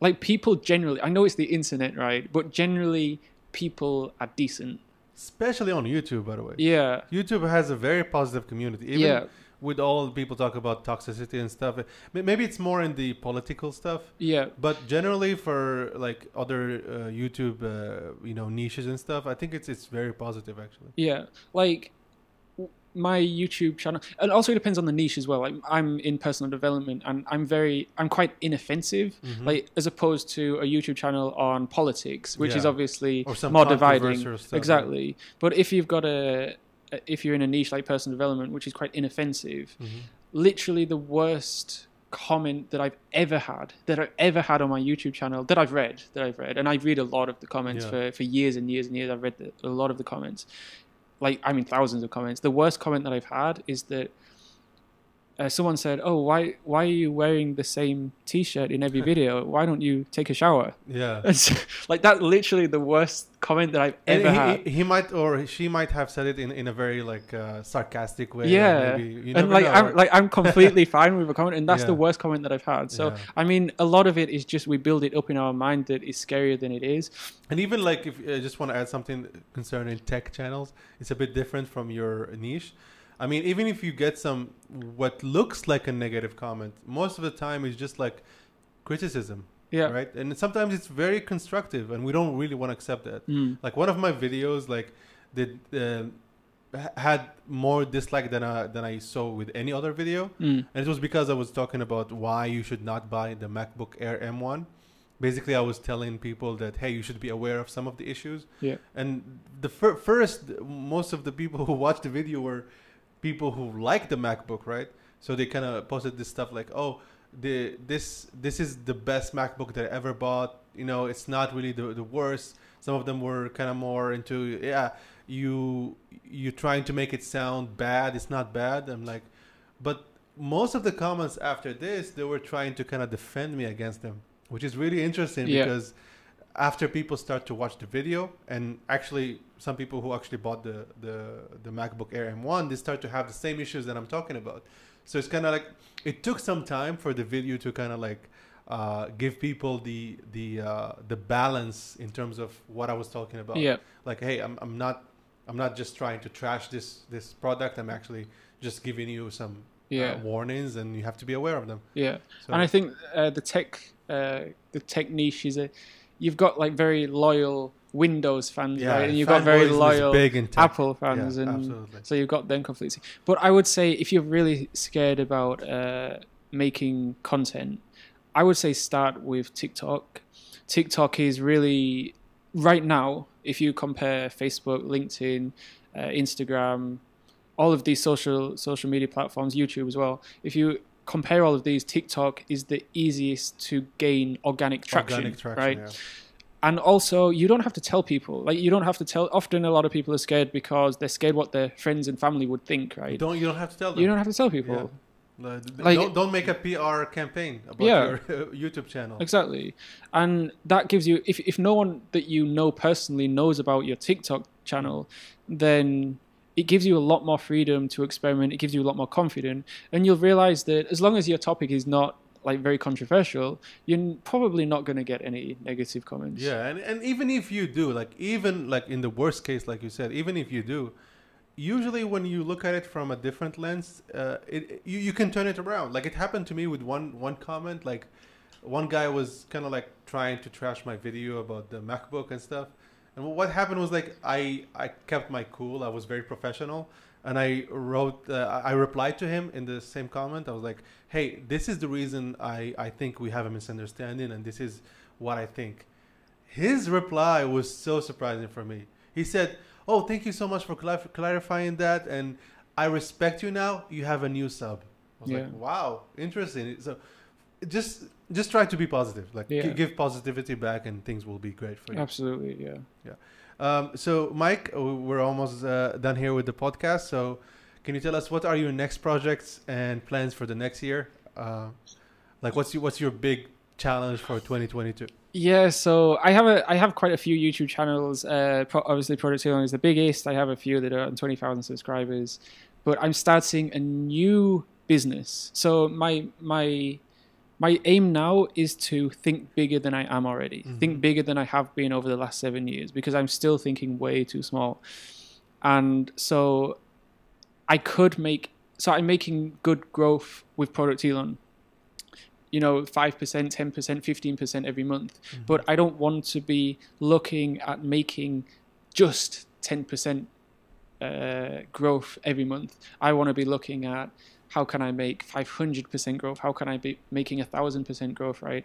like people generally, I know it's the internet, right? But generally, people are decent. Especially on YouTube, by the way. Yeah. YouTube has a very positive community. Even yeah with all people talk about toxicity and stuff maybe it's more in the political stuff yeah but generally for like other uh, youtube uh, you know niches and stuff i think it's it's very positive actually yeah like my YouTube channel, and also it depends on the niche as well. Like I'm in personal development, and I'm very, I'm quite inoffensive, mm-hmm. like as opposed to a YouTube channel on politics, which yeah. is obviously more dividing. exactly. Yeah. But if you've got a if you're in a niche like personal development, which is quite inoffensive, mm-hmm. literally the worst comment that I've ever had, that I've ever had on my YouTube channel, that I've read, that I've read, and I read a lot of the comments yeah. for, for years and years and years. I've read the, a lot of the comments, like I mean thousands of comments. The worst comment that I've had is that uh, someone said, "Oh, why why are you wearing the same T-shirt in every <laughs> video? Why don't you take a shower?" Yeah, <laughs> it's like that. Literally the worst comment that I've ever he, had. He, might or she might have said it in, in a very like uh, sarcastic way. Yeah, maybe, and like know, I'm like I'm completely <laughs> fine with a comment, and that's yeah. the worst comment that I've had. So yeah. I mean, a lot of it is just we build it up in our mind that it's scarier than it is. And even like if I just want to add something concerning tech channels, it's a bit different from your niche I mean, even if you get some what looks like a negative comment, most of the time it's just like criticism. Yeah. Right. And sometimes it's very constructive, and we don't really want to accept that. Mm. Like one of my videos, like did uh, had more dislike than I than I saw with any other video, mm. and it was because I was talking about why you should not buy the MacBook Air M1 basically I was telling people that hey, you should be aware of some of the issues. Yeah. And the fir- first, most of the people <laughs> who watched the video were people who like the MacBook, right? So they kind of posted this stuff like, "Oh, the this this is the best MacBook that I ever bought." You know, it's not really the the worst. Some of them were kind of more into, yeah, you you trying to make it sound bad. It's not bad. I'm like, but most of the comments after this, they were trying to kind of defend me against them, which is really interesting yeah. because after people start to watch the video and actually some people who actually bought the the the MacBook Air M1 they start to have the same issues that I'm talking about. So it's kind of like it took some time for the video to kind of like uh, give people the the uh, the balance in terms of what I was talking about. Yeah. Like hey I'm, I'm not I'm not just trying to trash this this product. I'm actually just giving you some uh, yeah. Uh, warnings and you have to be aware of them. Yeah. So, and I think uh, the tech uh, the tech niche is a you've got like very loyal Windows fans, yeah, right? And you've got very loyal Apple fans, yeah, and absolutely. so you've got them completely. But I would say if you're really scared about uh, making content, I would say start with TikTok. TikTok is really right now. If you compare Facebook, LinkedIn, uh, Instagram, all of these social social media platforms, YouTube as well. If you compare all of these, TikTok is the easiest to gain organic traction, organic traction right? Yeah. And also, you don't have to tell people. Like, you don't have to tell. Often, a lot of people are scared because they're scared what their friends and family would think, right? You don't you don't have to tell them. You don't have to tell people. Yeah. Like, don't, don't make a PR campaign about yeah, your <laughs> YouTube channel. Exactly, and that gives you if if no one that you know personally knows about your TikTok channel, then it gives you a lot more freedom to experiment. It gives you a lot more confidence, and you'll realize that as long as your topic is not like very controversial, you're probably not going to get any negative comments. Yeah, and, and even if you do, like even like in the worst case, like you said, even if you do, usually when you look at it from a different lens, uh, it you, you can turn it around. Like it happened to me with one one comment, like one guy was kind of like trying to trash my video about the MacBook and stuff, and what happened was like I I kept my cool. I was very professional, and I wrote uh, I replied to him in the same comment. I was like, "Hey, this is the reason I I think we have a misunderstanding, and this is what I think." His reply was so surprising for me. He said, "Oh, thank you so much for clarifying that, and I respect you now. You have a new sub." I was yeah. like, "Wow, interesting." So just just try to be positive. Like yeah. give positivity back, and things will be great for you. Absolutely, yeah, yeah. Um, so, Mike, we're almost uh, done here with the podcast. So, can you tell us what are your next projects and plans for the next year? Uh, like, what's your, what's your big challenge for 2022? Yeah, so I have a I have quite a few YouTube channels. Uh, pro- obviously, Project Elon is the biggest. I have a few that are on 20,000 subscribers, but I'm starting a new business. So my my my aim now is to think bigger than I am already. Mm-hmm. Think bigger than I have been over the last seven years because I'm still thinking way too small. And so I could make so I'm making good growth with Project Elon. You know, five percent, ten percent, fifteen percent every month. Mm-hmm. But I don't want to be looking at making just ten percent uh, growth every month. I want to be looking at how can I make 500% growth? How can I be making thousand percent growth, right?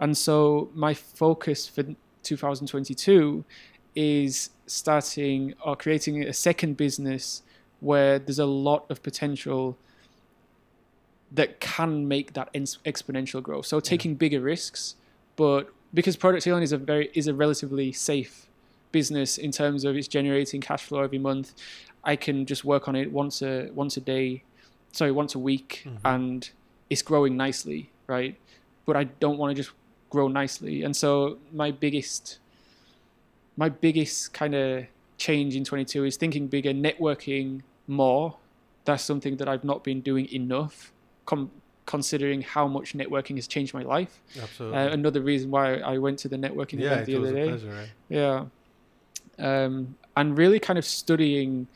And so my focus for 2022 is starting or creating a second business where there's a lot of potential that can make that exponential growth. So taking yeah. bigger risks, but because project Elon is a very is a relatively safe business in terms of it's generating cash flow every month. I can just work on it once a once a day, sorry, once a week, mm-hmm. and it's growing nicely, right? But I don't want to just grow nicely, and so my biggest my biggest kind of change in 22 is thinking bigger, networking more. That's something that I've not been doing enough, com- considering how much networking has changed my life. Absolutely. Uh, another reason why I went to the networking yeah, event the other day. Pleasure, right? Yeah. Um, and really kind of studying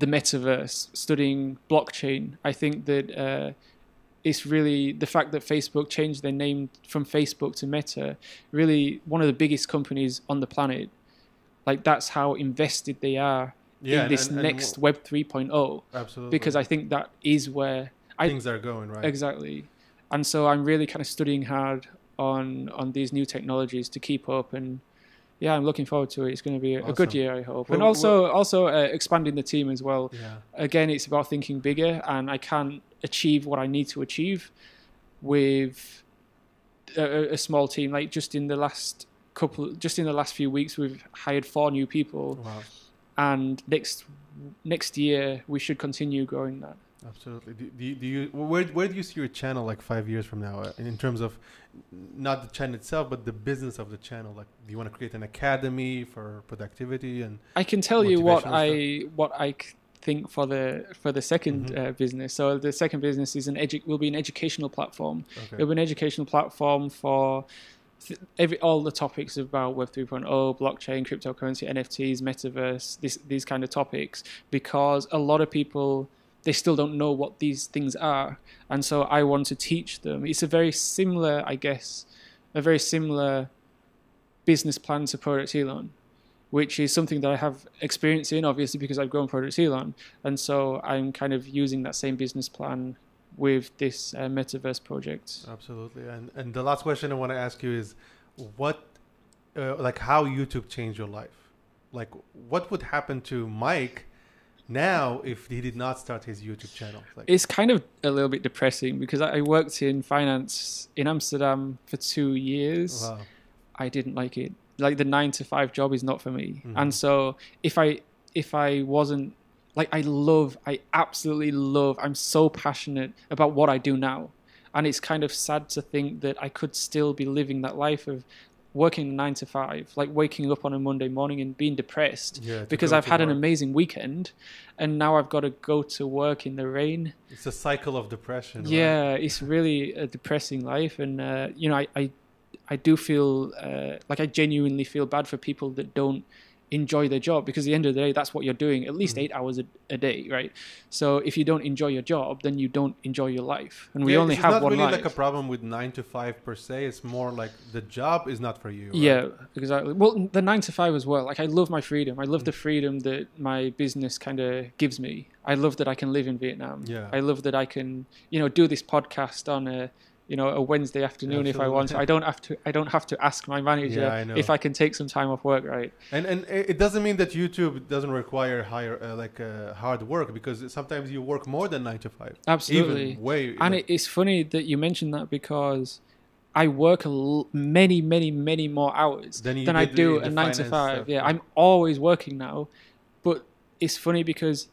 the metaverse, studying blockchain. I think that uh, it's really the fact that Facebook changed their name from Facebook to Meta, really one of the biggest companies on the planet. Like that's how invested they are yeah, in this and, and, next and Web 3.0. Absolutely. Because I think that is where I, things are going, right? Exactly. And so I'm really kind of studying hard on on these new technologies to keep up and yeah, I'm looking forward to it. It's going to be a, awesome. a good year, I hope. Well, and also, well, also uh, expanding the team as well. Yeah. Again, it's about thinking bigger, and I can't achieve what I need to achieve with a, a, small team. Like just in the last couple, just in the last few weeks, we've hired four new people, wow. and next next year we should continue growing that. Absolutely. Do, do, you, do you where where do you see your channel like five years from now uh, in terms of not the channel itself but the business of the channel? Like, do you want to create an academy for productivity and? I can tell you what I what I think for the for the 2nd mm-hmm. uh, business. So the second business is an edu- will be an educational platform. Okay. It'll be an educational platform for every all the topics about Web 3.0, blockchain, cryptocurrency, NFTs, metaverse, this, these kind of topics, because a lot of people they still don't know what these things are, and so I want to teach them. It's a very similar, I guess, a very similar business plan to Project Elon which is something that I have experience in, obviously, because I've grown Project Elon. And so I'm kind of using that same business plan with this uh, metaverse project. Absolutely. And, and the last question I want to ask you is what, uh, like, how YouTube changed your life? Like, what would happen to Mike? Now if he did not start his youtube channel like, it's kind of a little bit depressing because i worked in finance in amsterdam for two years wow. i didn't like it like the nine to five job is not for me. Mm-hmm. And so if I if I wasn't like I love, I absolutely love, I'm so passionate about what I do now. And it's kind of sad to think that I could still be living that life of working nine to five, like waking up on a Monday morning and being depressed yeah, because I've had work. an amazing weekend and now I've got to go to work in the rain. It's a cycle of depression. Yeah, right? it's really a depressing life. And, uh, you know, I, I I do feel uh, like I genuinely feel bad for people that don't enjoy their job because at the end of the day that's what you're doing at least mm. eight hours a, a, day right so if you don't enjoy your job then you don't enjoy your life and we only have not one really life. like a problem with nine to five per se it's more like the job is not for you right? yeah exactly well the nine to five as well like i love my freedom i love mm. the freedom that my business kind of gives me i love that i can live in vietnam yeah i love that i can you know do this podcast on a you know a Wednesday afternoon Absolutely. if I want to. I don't have to. I don't have to ask my manager yeah, I if I can take some time off work, right? And and it doesn't mean that YouTube doesn't require higher uh, like uh, hard work because sometimes you work more than nine to five. Absolutely, Even way. And it's funny that you mentioned that because. I work many, many, many more hours than, than I do a nine to five. Stuff, yeah, I'm always working now, but it's funny because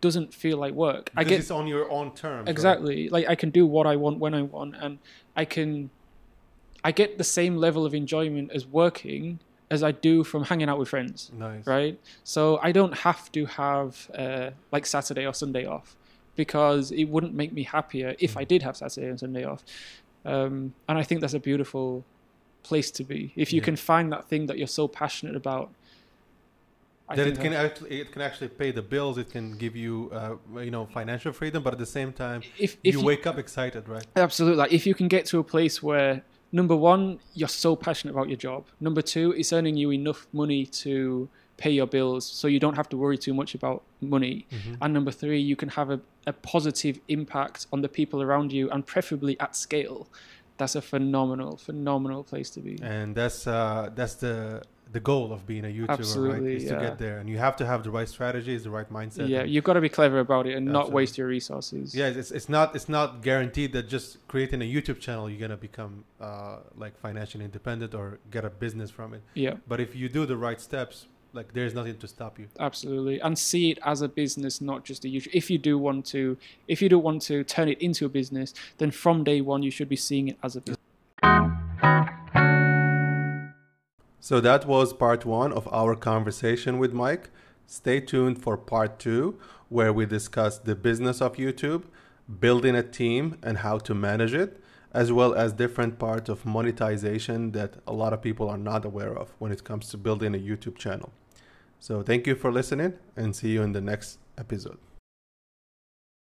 doesn't feel like work. Because I get it's on your own terms. Exactly. Right? Like I can do what I want when I want, and I can. I get the same level of enjoyment as working as I do from hanging out with friends. Nice. Right. So I don't have to have uh, like Saturday or Sunday off because it wouldn't make me happier if mm. I did have Saturday and Sunday off. Um, and I think that's a beautiful place to be. If you yeah. can find that thing that you're so passionate about that it can actually it can actually pay the bills. It can give you uh, you know financial freedom, but at the same time, if, if you, you wake up excited, right? Absolutely. Like if you can get to a place where number one, you're so passionate about your job. Number two, it's earning you enough money to pay your bills, so you don't have to worry too much about money. Mm-hmm. And number three, you can have a, a positive impact on the people around you, and preferably at scale. That's a phenomenal, phenomenal place to be. And that's uh, that's the the goal of being a YouTuber, Absolutely, right? Is yeah. to get there, and you have to have the right strategies, the right mindset. Yeah, you've got to be clever about it and not waste your resources. yeah. It's it's not it's not guaranteed that just creating a YouTube channel you're gonna become uh, like financially independent or get a business from it. Yeah, But if you do the right steps, like there's nothing to stop you. absolutely. And see it as a business, not just a YouTube. If you do want to, if you do want to turn it into a business, then from day one you should be seeing it as a business. So that was part one of our conversation with Mike. Stay tuned for part two, where we discuss the business of YouTube, building a team, and how to manage it, as well as different parts of monetization that a lot of people are not aware of when it comes to building a YouTube channel. So thank you for listening and see you in the next episode.